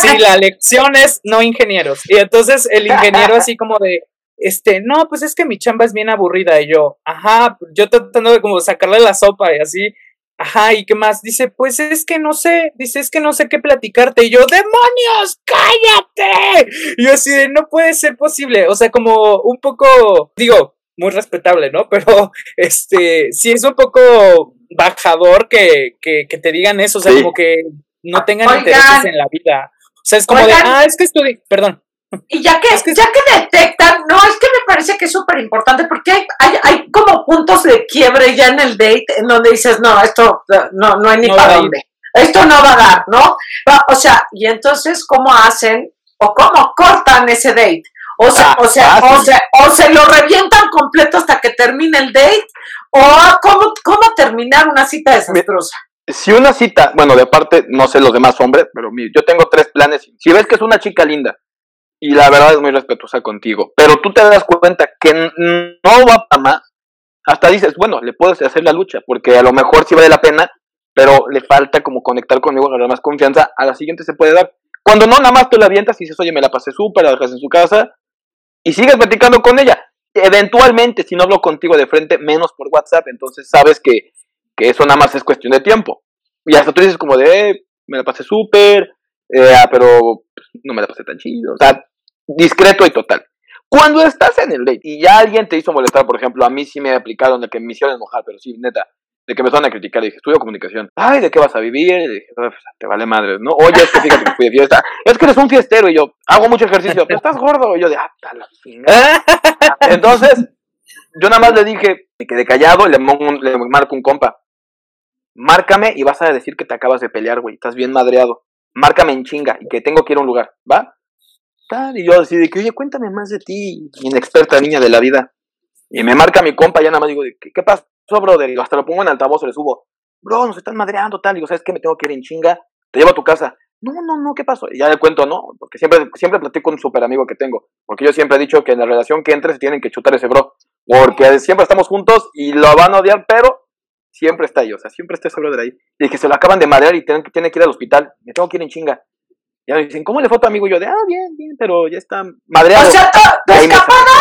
Sí, la lección es no ingenieros. Y entonces el ingeniero así como de, este, no, pues es que mi chamba es bien aburrida. Y yo, ajá, yo tratando de como sacarle la sopa y así, ajá, ¿y qué más? Dice, pues es que no sé, dice, es que no sé qué platicarte. Y yo, demonios, cállate. Y yo así de, no puede ser posible. O sea, como un poco, digo, muy respetable, ¿no? Pero, este, sí es un poco bajador que, que, que te digan eso, o sea, Sí. como que no tengan Oigan. intereses en la vida. O sea, es como Oigan. de, ah, es que estudié, perdón. Y ya que, Es que- ya que detectan, no, es que me parece que es súper importante porque hay, hay, hay como puntos de quiebre ya en el date en donde dices, no, esto no, no hay ni No para dónde. Esto no va a dar, ¿no? O sea, y entonces, ¿cómo hacen o cómo cortan ese date? O sea, Ah, o sea, o sea, o se lo revientan completo hasta que termine el date, o cómo, cómo terminar una cita desastrosa. Si una cita, bueno, de parte, no sé los demás hombres, pero mire, yo tengo tres planes. Si ves que es una chica linda y la verdad es muy respetuosa contigo, pero tú te das cuenta que no va para más, hasta dices, bueno, le puedes hacer la lucha, porque a lo mejor sí vale la pena, pero le falta como conectar conmigo, agarrar más confianza, a la siguiente se puede dar. Cuando no, nada más tú la avientas y dices, oye, me la pasé súper, la dejas en su casa y sigues platicando con ella. eventualmente, si no hablo contigo de frente, menos por WhatsApp, entonces sabes que, que eso nada más es cuestión de tiempo. Y hasta tú dices como de, eh, me la pasé súper, eh, ah, pero pues, no me la pasé tan chido. O sea, discreto y total. Cuando estás en el date y ya alguien te hizo molestar, por ejemplo, a mí sí me ha aplicado en el que me hicieron enojar, pero sí, neta, de que me van a criticar, dije, estudio comunicación. Ay, ¿de qué vas a vivir? Y dije, pues, te vale madre, ¿no? Oye, es que fíjate que fui de fiesta. Es que eres un fiestero y yo hago mucho ejercicio. Pero estás gordo. Y yo de, ah, la Entonces, yo nada más le dije, me quedé callado y le, le marco un compa. Márcame y vas a decir que te acabas de pelear, güey. Estás bien madreado. Márcame en chinga y que tengo que ir a un lugar, ¿va? Y yo decidí que, oye, cuéntame más de ti, inexperta niña de la vida. Y me marca mi compa, ya nada más digo, ¿qué, qué pasó, brother? Y hasta lo pongo en altavoz, le subo. Bro, nos están madreando, tal. Digo, ¿sabes qué? Me tengo que ir en chinga. Te llevo a tu casa. No, no, no, ¿qué pasó? Y ya le cuento, ¿no? Porque siempre, siempre platico con un super amigo que tengo. Porque yo siempre he dicho que en la relación que entres tienen que chutar ese bro. Porque siempre estamos juntos y lo van a odiar, pero siempre está ahí. O sea, siempre está ese brother ahí. Y que se lo acaban de madrear y tienen, tiene que ir al hospital. Me tengo que ir en chinga. Y me dicen, ¿cómo le fue a tu amigo? Y yo de, ah, bien, bien, pero ya está madreado. O sea, tu, escapada,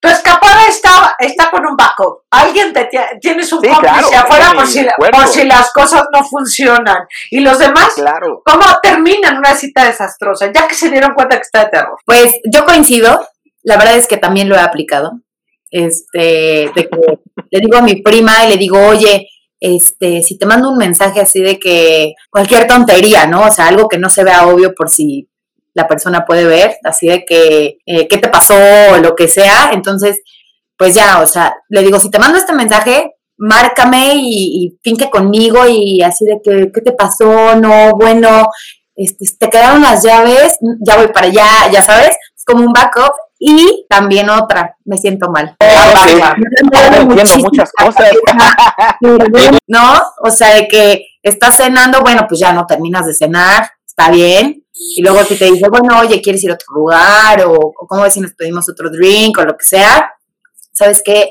tu escapada está, está con un backup. Alguien te tienes un sí, cómplice afuera por si, por si las cosas no funcionan. Y los demás, claro. ¿cómo terminan una cita desastrosa? Ya que se dieron cuenta que está de terror. Pues yo coincido. La verdad es que también lo he aplicado. Este, de que le digo a mi prima y le digo, oye, este, si te mando un mensaje así de que cualquier tontería, ¿no? O sea, algo que no se vea obvio por si la persona puede ver, así de que, eh, ¿qué te pasó? o lo que sea. Entonces, pues ya, o sea, le digo, si te mando este mensaje, márcame y, y conmigo y así de que, ¿qué te pasó? No, bueno, este, te quedaron las llaves, ya voy para allá, ya sabes, es como un backup y también otra, me siento mal. entiendo muchas cosas. ¿No? O sea, de que estás cenando, bueno, pues ya no terminas de cenar, está bien. Y luego si te dice, bueno, oye, ¿quieres ir a otro lugar? O, o cómo ves si nos pedimos otro drink o lo que sea. ¿Sabes qué?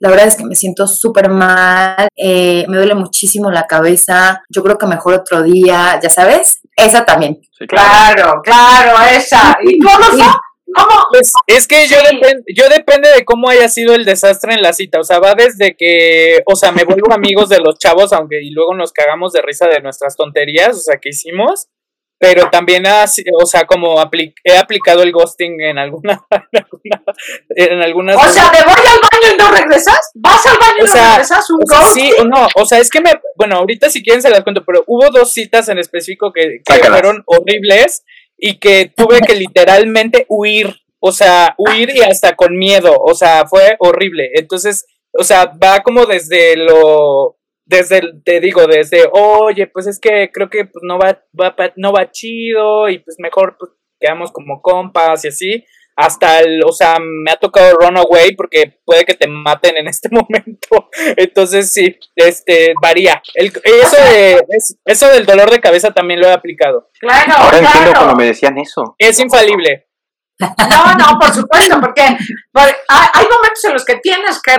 La verdad es que me siento súper mal, eh, me duele muchísimo la cabeza, yo creo que mejor otro día, ya sabes, esa también. claro. claro, esa. ¿Y cómo ¿Cómo? Pues, es que yo, yo depende de cómo haya sido el desastre en la cita. O sea, va desde que, o sea, me vuelvo amigos de los chavos, aunque y luego nos cagamos de risa de nuestras tonterías, o sea, que hicimos. Pero también, o sea, como he aplicado el ghosting en alguna, en algunas. O sea, ¿me voy al baño y no regresas? ¿Vas al baño y no regresas? ¿Un Sí, no, o sea, es que me, bueno, ahorita si quieren se las cuento, pero hubo dos citas en específico que, que fueron horribles y que tuve que literalmente huir, o sea, huir y hasta con miedo, o sea, fue horrible. Entonces, o sea, va como desde lo, desde, te digo, desde, oye, pues es que creo que pues, no va, va, no va chido y pues mejor pues, quedamos como compas y así, hasta el, o sea, me ha tocado runaway porque puede que te maten en este momento. Entonces sí, este varía. El, eso de eso del dolor de cabeza también lo he aplicado. Claro, Ahora claro. entiendo cuando me decían eso. Es infalible. No, no, por supuesto, porque hay momentos en los que tienes que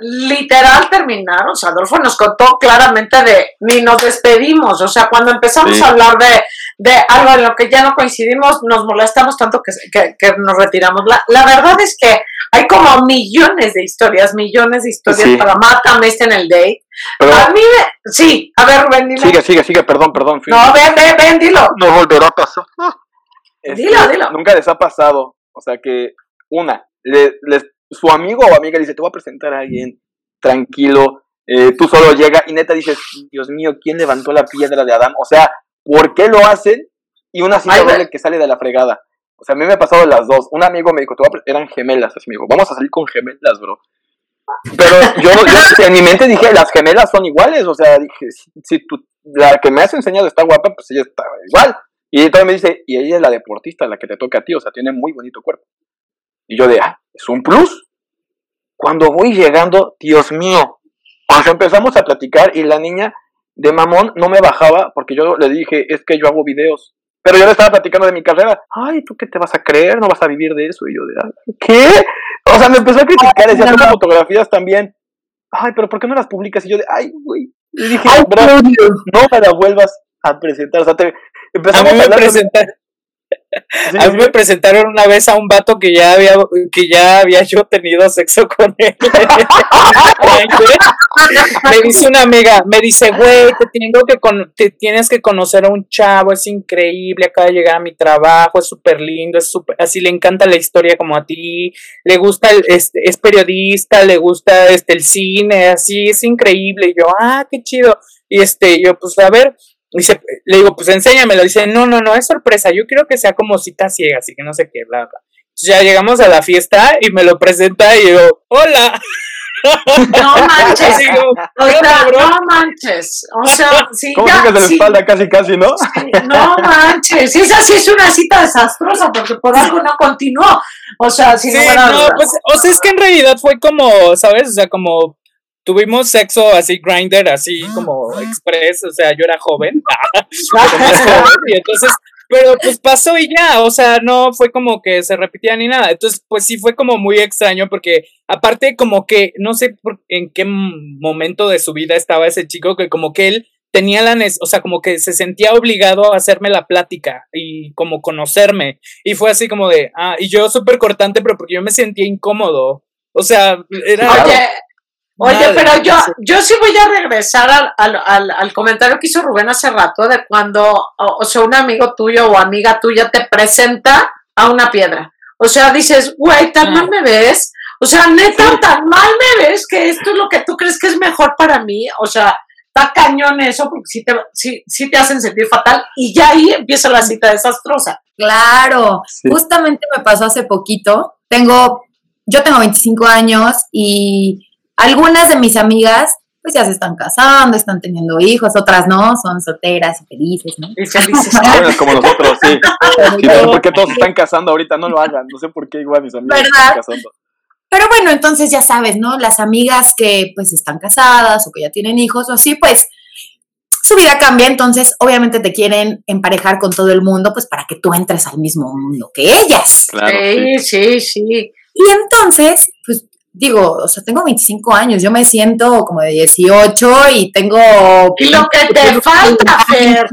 literal terminar. O sea, Adolfo nos contó claramente de ni nos despedimos. O sea, cuando empezamos a hablar de, de, algo en lo que ya no coincidimos, nos molestamos tanto que, que, nos retiramos. La, la, verdad es que hay como millones de historias, millones de historias para Mátame este en el date. a mí, sí, a ver, Rubén, dile. Sigue, sigue, sigue, perdón, perdón. No, ven, ven, ven, dilo. No volverá a pasar. Este, dilo, dilo. Nunca les ha pasado. O sea que, una, le, su amigo o amiga dice, te voy a presentar a alguien tranquilo, eh, tú solo llega y neta dices, Dios mío, ¿quién levantó la piedra de Adán? O sea, ¿por qué lo hacen? Y una cita doble que sale de la fregada. O sea, a mí me ha pasado las dos. Un amigo me dijo, eran gemelas. Así me dijo, vamos a salir con gemelas, bro. Pero yo, yo en mi mente dije, las gemelas son iguales. O sea, dije, si, si tú, la que me has enseñado está guapa, pues ella está igual. Y entonces me dice, y ella es la deportista, la que te toca a ti, o sea, tiene muy bonito cuerpo. Y yo de, ah, es un plus. Cuando voy llegando, Dios mío, cuando empezamos a platicar y la niña de mamón no me bajaba porque yo le dije, es que yo hago videos. Pero yo le estaba platicando de mi carrera. Ay, ¿tú qué te vas a creer? ¿No vas a vivir de eso? Y yo de, ah, ¿qué? O sea, me empezó a criticar, decía, tú fotografías también. Ay, pero ¿por qué no las publicas? Y yo de, ay, güey. Y dije, bro, no me la vuelvas a presentar. O sea, te, empezamos a, mí me presentar. a mí me presentaron una vez a un vato que ya había, que ya había yo tenido sexo con él. me dice una amiga, me dice, güey, te tengo que te tienes que conocer a un chavo, es increíble, acaba de llegar a mi trabajo, es súper lindo, es súper, así le encanta la historia como a ti, le gusta, el, este, es periodista, le gusta este el cine, así, es increíble. Y yo, ah, qué chido. Y este, yo, pues a ver, dice, le digo, pues enséñamelo. Dice, no, no, no, es sorpresa. Yo quiero que sea como cita ciega, así que no sé qué, bla, bla. ya llegamos a la fiesta y me lo presenta y yo, hola. No manches. o sea, no manches. O sea, sí, ¿Cómo ya, de la sí, espalda casi, casi, no? sí, no manches. Esa sí es una cita desastrosa porque por algo no continuó. O sea, sin Sí, lugar a no, dudas. pues, o sea, es que en realidad fue como, ¿sabes? O sea, como tuvimos sexo así, grinder, así como express, o sea, yo era joven, más joven, y entonces, pero pues pasó y ya, o sea, no fue como que se repetía ni nada, entonces, pues sí fue como muy extraño, porque aparte como que, no sé por- en qué momento de su vida estaba ese chico, que como que él tenía la, nes- o sea, como que se sentía obligado a hacerme la plática y como conocerme, y fue así como de, ah, y yo súper cortante, pero porque yo me sentía incómodo. O sea, era. Oye, oye, Madre, pero yo, yo sí voy a regresar al, al, al, al comentario que hizo Rubén hace rato de cuando, o, o sea, un amigo tuyo o amiga tuya te presenta a una piedra. O sea, dices, güey, tan mal me ves. O sea, neta, tan mal me ves que esto es lo que tú crees que es mejor para mí. O sea, está cañón eso porque sí te, sí, sí te hacen sentir fatal y ya ahí empieza la cita desastrosa. Claro, Sí. justamente me pasó hace poquito. Tengo, yo tengo 25 años y algunas de mis amigas pues ya se están casando, están teniendo hijos, otras no, son solteras y felices, ¿no? Y felices. Como nosotros, sí. Sí, no sé por qué todos se están casando ahorita, no lo hagan. No sé por qué igual mis amigos se ¿Verdad? están casando. Pero bueno, entonces ya sabes, ¿no? Las amigas que pues están casadas o que ya tienen hijos o así, pues su vida cambia, entonces obviamente te quieren emparejar con todo el mundo, pues para que tú entres al mismo mundo que ellas. Claro, sí. sí, sí, sí. Y entonces, pues digo, o sea, tengo 25 años, yo me siento como de 18 y tengo... Y lo que te falta, Fer.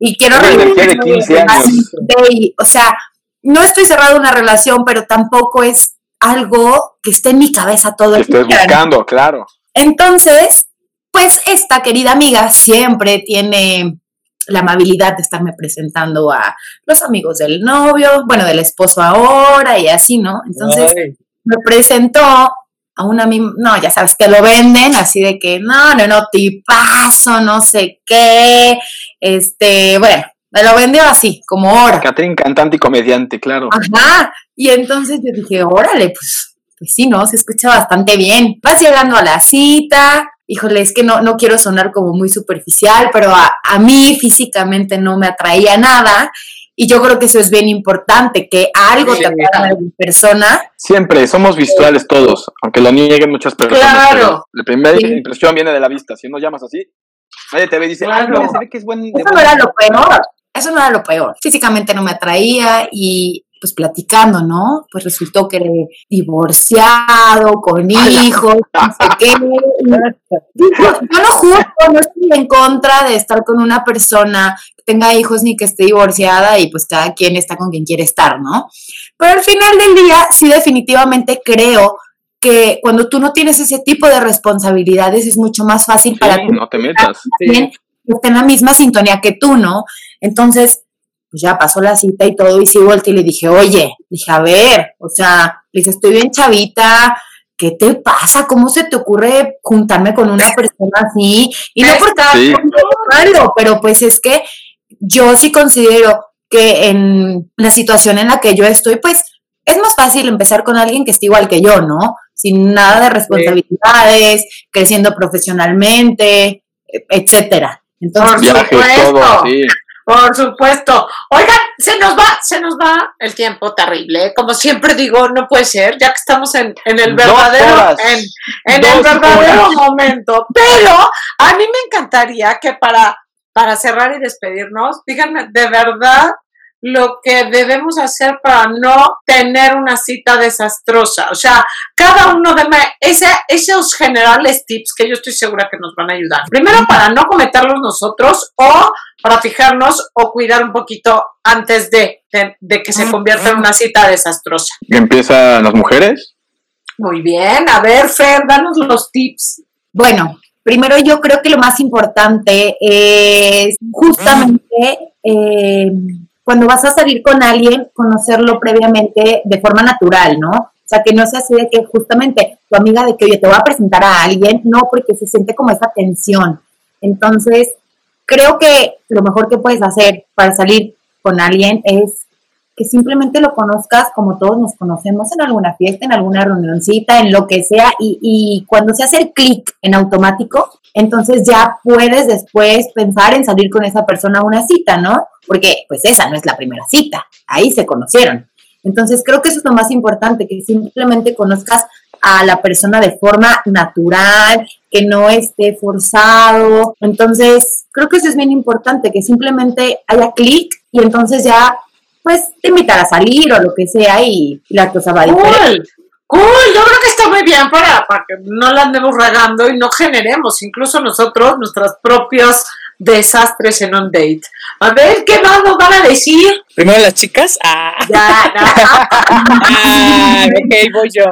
Y quiero Una energía de reírme 15 años. y, o sea, no estoy cerrada a una relación, pero tampoco es algo que esté en mi cabeza todo el estés día. buscando, claro. Entonces, pues esta querida amiga siempre tiene la amabilidad de estarme presentando a los amigos del novio, bueno, del esposo ahora y así, ¿no? Entonces Ay, me presentó a una no, ya sabes que lo venden, así de que no, no, no, tipazo, no sé qué, este, bueno, me lo vendió así, como oro. Catherine, cantante y comediante, claro. Ajá. Y entonces yo dije, órale, pues, pues sí, ¿no? Se escucha bastante bien. Vas llegando a la cita. Híjole, es que no, no quiero sonar como muy superficial, pero a, a mí físicamente no me atraía nada. Y yo creo que eso es bien importante, que algo Sí. te atraiga de la persona. Siempre, somos visuales todos, aunque lo nieguen muchas personas. Claro. pero La primera Sí. impresión viene de la vista. Si nos llamas así, nadie te ve y dice, ah, Claro. mira, se ve que es buen. Eso buen- no era lo peor. Eso no era lo peor. Físicamente no me atraía y pues platicando, ¿no? Pues resultó que era divorciado, con hijos, no sé qué. Yo no juzgo, no estoy en contra de estar con una persona tenga hijos ni que esté divorciada y pues cada quien está con quien quiere estar, ¿no? Pero al final del día, sí definitivamente creo que cuando tú no tienes ese tipo de responsabilidades es mucho más fácil Sí, para ti no te metas. también que esté en la misma sintonía que tú, ¿no? Entonces, pues ya pasó la cita y todo, y sí volteé y le dije, oye, dije, a ver, o sea, le dije, estoy bien chavita, ¿qué te pasa? ¿Cómo se te ocurre juntarme con una persona así? Y no porque Sí. malo, pero pues es que yo sí considero que en la situación en la que yo estoy, pues es más fácil empezar con alguien que esté igual que yo, ¿no? Sin nada de responsabilidades, creciendo profesionalmente, etcétera. Entonces, Por supuesto. todo, sí. Por supuesto. Oigan, se nos va, se nos va el tiempo terrible. Como siempre digo, no puede ser, ya que estamos en, en el verdadero, horas. en, el verdadero horas. momento. Pero a mí me encantaría que para, para cerrar y despedirnos, díganme de verdad lo que debemos hacer para no tener una cita desastrosa. O sea, cada uno de ese, esos generales tips que yo estoy segura que nos van a ayudar. Primero, para no cometerlos nosotros o para fijarnos o cuidar un poquito antes de, de, que se convierta en una cita desastrosa. ¿Empiezan las mujeres? Muy bien, a ver, Fer, danos los tips. Bueno, primero yo creo que lo más importante es justamente eh, cuando vas a salir con alguien, conocerlo previamente de forma natural, ¿no? O sea, que no sea así de que justamente tu amiga de que, oye, te voy a presentar a alguien, no, porque se siente como esa tensión. Entonces, creo que lo mejor que puedes hacer para salir con alguien es que simplemente lo conozcas como todos nos conocemos en alguna fiesta, en alguna reunioncita, en lo que sea, y, cuando se hace el clic en automático, entonces ya puedes después pensar en salir con esa persona a una cita, ¿no? Porque pues esa no es la primera cita, ahí se conocieron. Entonces creo que eso es lo más importante, que simplemente conozcas a la persona de forma natural, que no esté forzado. Entonces creo que eso es bien importante, que simplemente haya clic y entonces ya pues te invitar a salir o lo que sea y la cosa va a ir. Cool, yo creo que está muy bien para, para que no la andemos regando y no generemos incluso nosotros nuestros propios desastres en un date. A ver, ¿qué más nos van a decir? Primero las chicas. Ah. Ya, ah, ok, voy yo.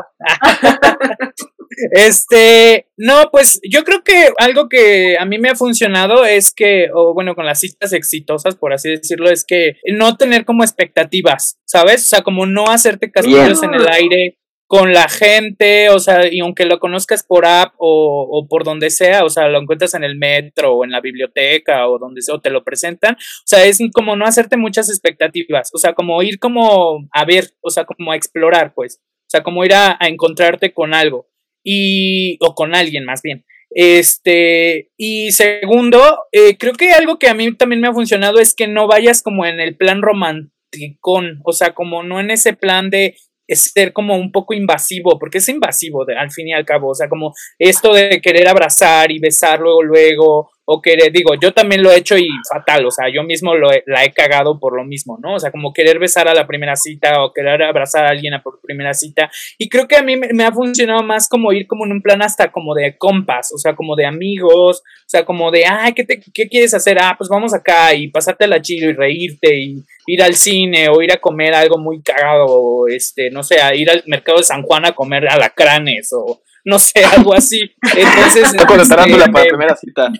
Este, no, pues yo creo que algo que a mí me ha funcionado es que, o bueno, con las citas exitosas, por así decirlo, es que no tener como expectativas, ¿sabes? O sea, como no hacerte castillos en el aire, con la gente, o sea, y aunque lo conozcas por app o, por donde sea, o sea, lo encuentras en el metro o en la biblioteca o donde sea, o te lo presentan, o sea, es como no hacerte muchas expectativas, o sea, como ir como a ver, o sea, como a explorar, pues, o sea, como ir a, encontrarte con algo y, o con alguien más bien. Este, y segundo, eh, creo que algo que a mí también me ha funcionado es que no vayas como en el plan romántico, o sea, como no en ese plan de es ser como un poco invasivo, porque es invasivo de, al fin y al cabo, o sea, como esto de querer abrazar y besar luego, luego, o querer, digo, yo también lo he hecho y fatal, o sea, yo mismo lo la he cagado por lo mismo, ¿no? O sea, como querer besar a la primera cita o querer abrazar a alguien a por primera cita, y creo que a mí me, ha funcionado más como ir como en un plan hasta como de compas, o sea, como de amigos, o sea, como de, ay, ¿qué, te, qué quieres hacer? Ah, pues vamos acá y pasarte la chido y reírte y ir al cine o ir a comer algo muy cagado, o este, no sé, ir al mercado de San Juan a comer alacranes o no sé, algo así. Entonces, este, la primera cita.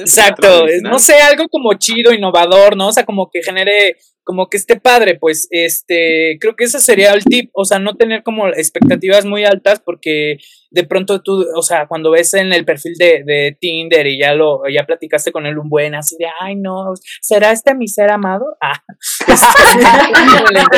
Exacto, no sé, algo como chido, innovador, ¿no? O sea, como que genere como que esté padre, pues, este, creo que ese sería el tip, o sea, no tener como expectativas muy altas porque de pronto tú, o sea, cuando ves en el perfil de, de Tinder y ya lo, ya platicaste con él un buen, así de, ay, no, ¿será este mi ser amado? Ah,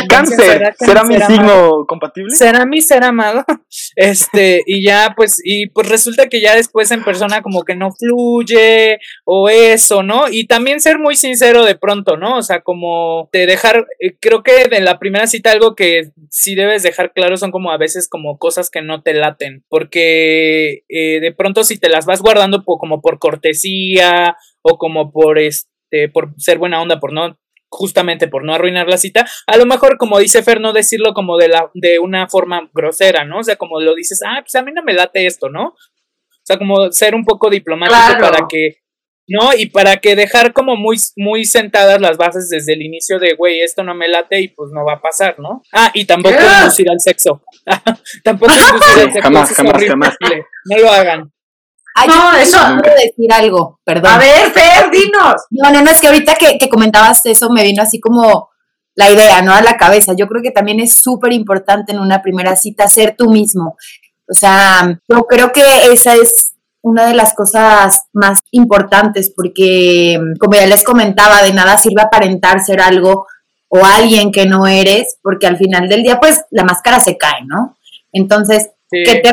cáncer, ¿será, mi signo compatible? ¿Será mi ser amado? Este, y ya, pues, y pues resulta que ya después en persona como que no fluye o eso, ¿no? Y también ser muy sincero de pronto, ¿no? O sea, como de dejar, eh, creo que de la primera cita algo que sí debes dejar claro son como a veces como cosas que no te laten, porque eh, de pronto si te las vas guardando como por cortesía o como por este, por ser buena onda, por no justamente por no arruinar la cita, a lo mejor como dice Fer, no decirlo como de la de una forma grosera, ¿no? O sea, como lo dices, ah, pues a mí no me late esto, ¿no? O sea, como ser un poco diplomático para que ¿no? Y para que dejar como muy, muy sentadas las bases desde el inicio de, güey, esto no me late y pues no va a pasar, ¿no? Ah, y tampoco inducir al sexo. tampoco inducir al sexo. Jamás, jamás, jamás. No lo hagan. Ay, no, yo eso. Quiero decir algo, perdón. A ver, Fer, dinos. No, no, no, es que ahorita que, que comentabas eso me vino así como la idea, ¿no? A la cabeza. Yo creo que también es súper importante en una primera cita ser tú mismo. O sea, yo creo que esa es una de las cosas más importantes porque, como ya les comentaba, de nada sirve aparentar ser algo o alguien que no eres, porque al final del día, pues, la máscara se cae, ¿no? Entonces, ¿qué te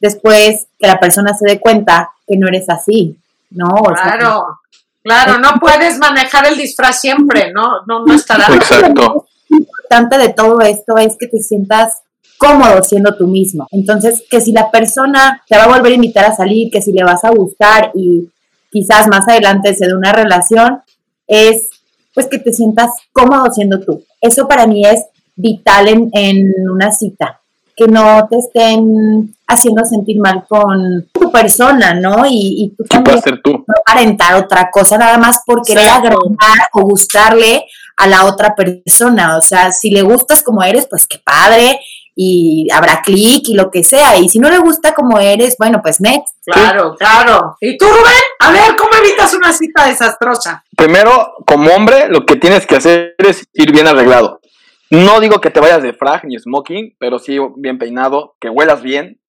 después que la persona se dé cuenta que no eres así, ¿no? claro, claro, no puedes manejar el disfraz siempre, ¿no? No, no estará. Exacto. Lo importante de todo esto es que te sientas cómodo siendo tú mismo. Entonces, que si la persona te va a volver a invitar a salir, que si le vas a gustar y quizás más adelante se dé una relación, es pues que te sientas cómodo siendo tú. Eso para mí es vital en, en una cita, que no te estén haciendo sentir mal con tu persona, ¿no? Y, y tú Sí, también ser tú. no aparentar otra cosa, nada más por querer agradar o gustarle a la otra persona. O sea, si le gustas como eres, pues qué padre, y habrá clic y lo que sea. Y si no le gusta como eres, bueno, pues next. Claro, claro. ¿Y tú, Rubén? A ver, ¿cómo evitas una cita desastrosa? Primero, como hombre, lo que tienes que hacer es ir bien arreglado. No digo que te vayas de frag ni smoking, pero sí bien peinado, que huelas bien.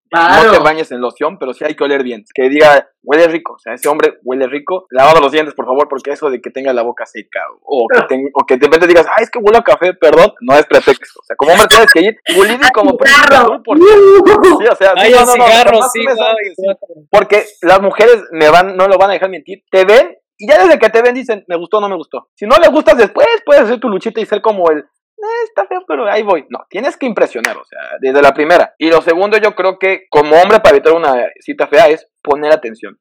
No te bañes en loción, pero sí hay que oler bien. Que diga, huele rico. O sea, ese hombre huele rico. Lavado los dientes, por favor, porque eso de que tenga la boca seca o que, o que de repente digas, ay, es que huele a café, perdón, no es pretexto. O sea, como hombre tienes que ir pulido como azul, porque- Sí, o sea, Ay, no, no, cigarro, sí. Porque las mujeres me van, no lo van a dejar mentir. Te ven y ya desde que te ven dicen, me gustó o no me gustó. Si no le gustas después, puedes hacer tu luchita y ser como el, "Eh, está feo, pero ahí voy. No, tienes que impresionar, o sea, desde la primera. Y lo segundo, yo creo que como hombre para evitar una cita fea es poner atención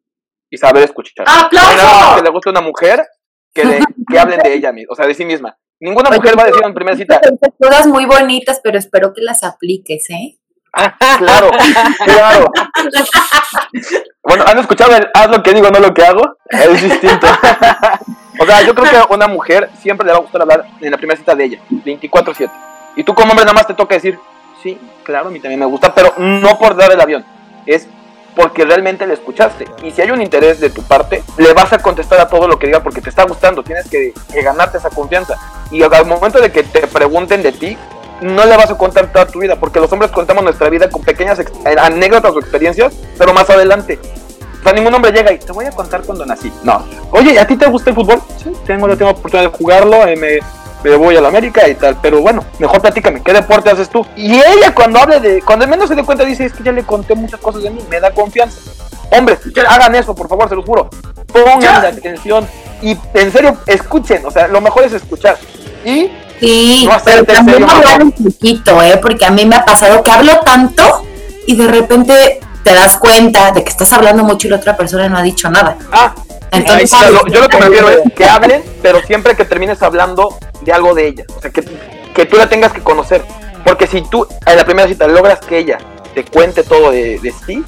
y saber escuchar. ¡Aplauso! No hay nada más que le guste a una mujer que, le, que hablen de ella misma, o sea, de sí misma. Ninguna mujer va a decir en primera cita, todas muy bonitas, pero espero que las apliques, ¿eh? claro, claro. Bueno, ¿han escuchado el haz lo que digo, no lo que hago? Es distinto. o sea, yo creo que a una mujer siempre le va a gustar hablar en la primera cita de ella, 24-7. Y tú como hombre nada más te toca decir, sí, claro, a mí también me gusta, pero no por dar el avión, es porque realmente le escuchaste. Y si hay un interés de tu parte, le vas a contestar a todo lo que diga porque te está gustando, tienes que, que ganarte esa confianza. Y al momento de que te pregunten de ti, no le vas a contar toda tu vida, porque los hombres contamos nuestra vida con pequeñas eh, anécdotas o experiencias, pero más adelante. Sea, ningún hombre llega y te voy a contar cuando nací. No. Oye, ¿y ¿a ti te gusta el fútbol? Sí, tengo, tengo oportunidad de jugarlo, eh, me, me voy a la América y tal, pero bueno, mejor platícame, ¿qué deporte haces tú? Y ella cuando hable de, cuando menos se dé cuenta dice, es que ya le conté muchas cosas de mí, me da confianza. Hombres, hagan eso, por favor, se los juro. Pongan Ya. atención y en serio, escuchen, o sea, lo mejor es escuchar. Y Sí, No pero también hablar un poquito, ¿eh? Porque a mí me ha pasado que hablo tanto y de repente te das cuenta de que estás hablando mucho y la otra persona no ha dicho nada. Ah, Entonces, lo- yo lo que me refiero es que hablen, pero siempre que termines hablando de algo de ella. O sea, que, que tú la tengas que conocer. Porque si tú en la primera cita logras que ella te cuente todo de, de sí,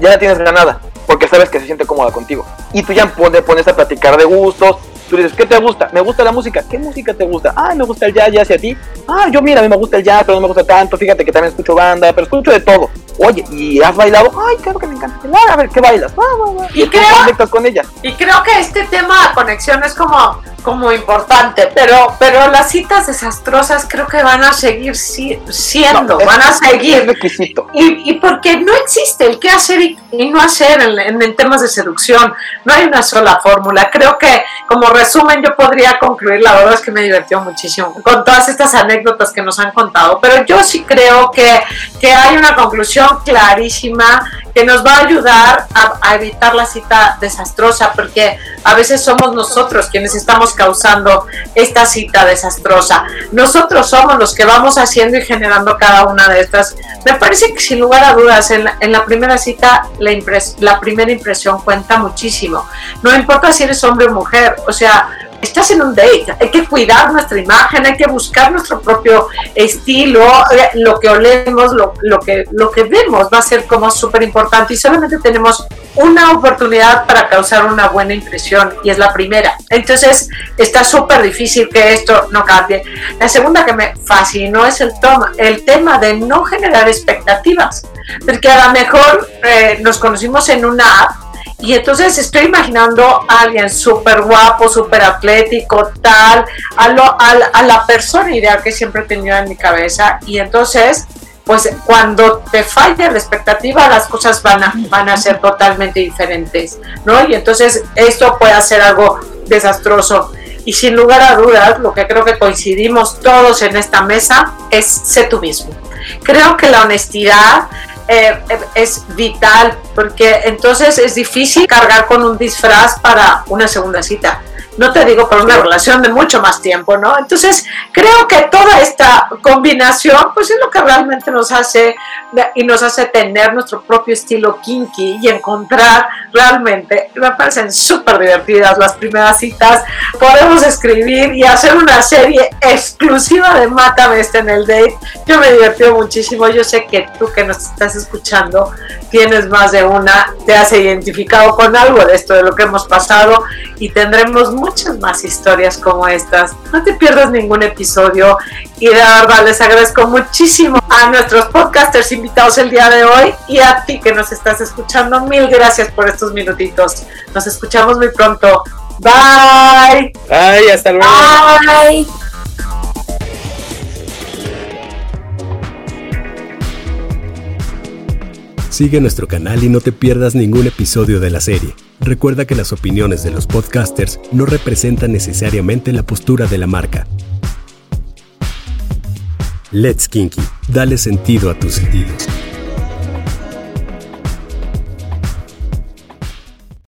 ya la tienes ganada. Porque sabes que se siente cómoda contigo. Y tú ya pone- pones a platicar de gustos. Tú dices, ¿qué te gusta? Me gusta la música. ¿Qué música te gusta? Ah, me gusta el jazz, jazz y a ti. Ah, yo mira, a mí me gusta el jazz, pero no me gusta tanto. Fíjate que también escucho banda, pero escucho de todo. Oye, ¿y has bailado? Ay, claro que me encanta. A ver, ¿qué bailas? Ah, ah, ah. Y tú creo- con ella. Y creo que este tema de conexión es como, como importante, pero, pero las citas desastrosas creo que van a seguir si- siendo, No, van a Es seguir. requisito. Y, y porque no existe el qué hacer y, y no hacer en, en- en temas de seducción, no hay una sola fórmula. Creo que como resumen yo podría concluir, la verdad es que me divirtió muchísimo con todas estas anécdotas que nos han contado, pero yo sí creo que, que hay una conclusión clarísima que nos va a ayudar a, evitar la cita desastrosa, porque a veces somos nosotros quienes estamos causando esta cita desastrosa. Nosotros somos los que vamos haciendo y generando cada una de estas. Me parece que sin lugar a dudas, en la, en la primera cita, la, impres- la primera impresión cuenta muchísimo. No importa si eres hombre o mujer, o sea, estás en un date, hay que cuidar nuestra imagen, hay que buscar nuestro propio estilo, eh, lo que olemos, lo, lo que, lo que vemos va a ser como súper importante y solamente tenemos una oportunidad para causar una buena impresión y es la primera. Entonces está súper difícil que esto no cambie. La segunda que me fascinó es el, toma, el tema de no generar expectativas, porque a lo mejor eh, nos conocimos en una app y entonces estoy imaginando a alguien súper guapo, súper atlético, tal, a, lo, a, a la persona ideal que siempre he tenido en mi cabeza. Y entonces, pues cuando te falla la expectativa, las cosas van a, van a ser totalmente diferentes, ¿no? Y entonces esto puede ser algo desastroso. Y sin lugar a dudas, lo que creo que coincidimos todos en esta mesa es sé tú mismo. Creo que la honestidad eh, es vital porque entonces es difícil cargar con un disfraz para una segunda cita. No te digo para una relación de mucho más tiempo, ¿no? Entonces, creo que toda esta combinación, pues es lo que realmente nos hace y nos hace tener nuestro propio estilo kinky y encontrar realmente, me parecen súper divertidas las primeras citas, podemos escribir y hacer una serie exclusiva de Mátame este en el date, yo me divertí muchísimo, yo sé que tú que nos estás escuchando tienes más de una, te has identificado con algo de esto, de lo que hemos pasado y tendremos muchas más historias como estas. No te pierdas ningún episodio y de verdad les agradezco muchísimo a nuestros podcasters invitados el día de hoy y a ti que nos estás escuchando. Mil gracias por estos minutitos. Nos escuchamos muy pronto. Bye. Bye, hasta luego. Bye. Sigue nuestro canal y no te pierdas ningún episodio de la serie. Recuerda que las opiniones de los podcasters no representan necesariamente la postura de la marca. Let's Kinky, dale sentido a tus sentidos.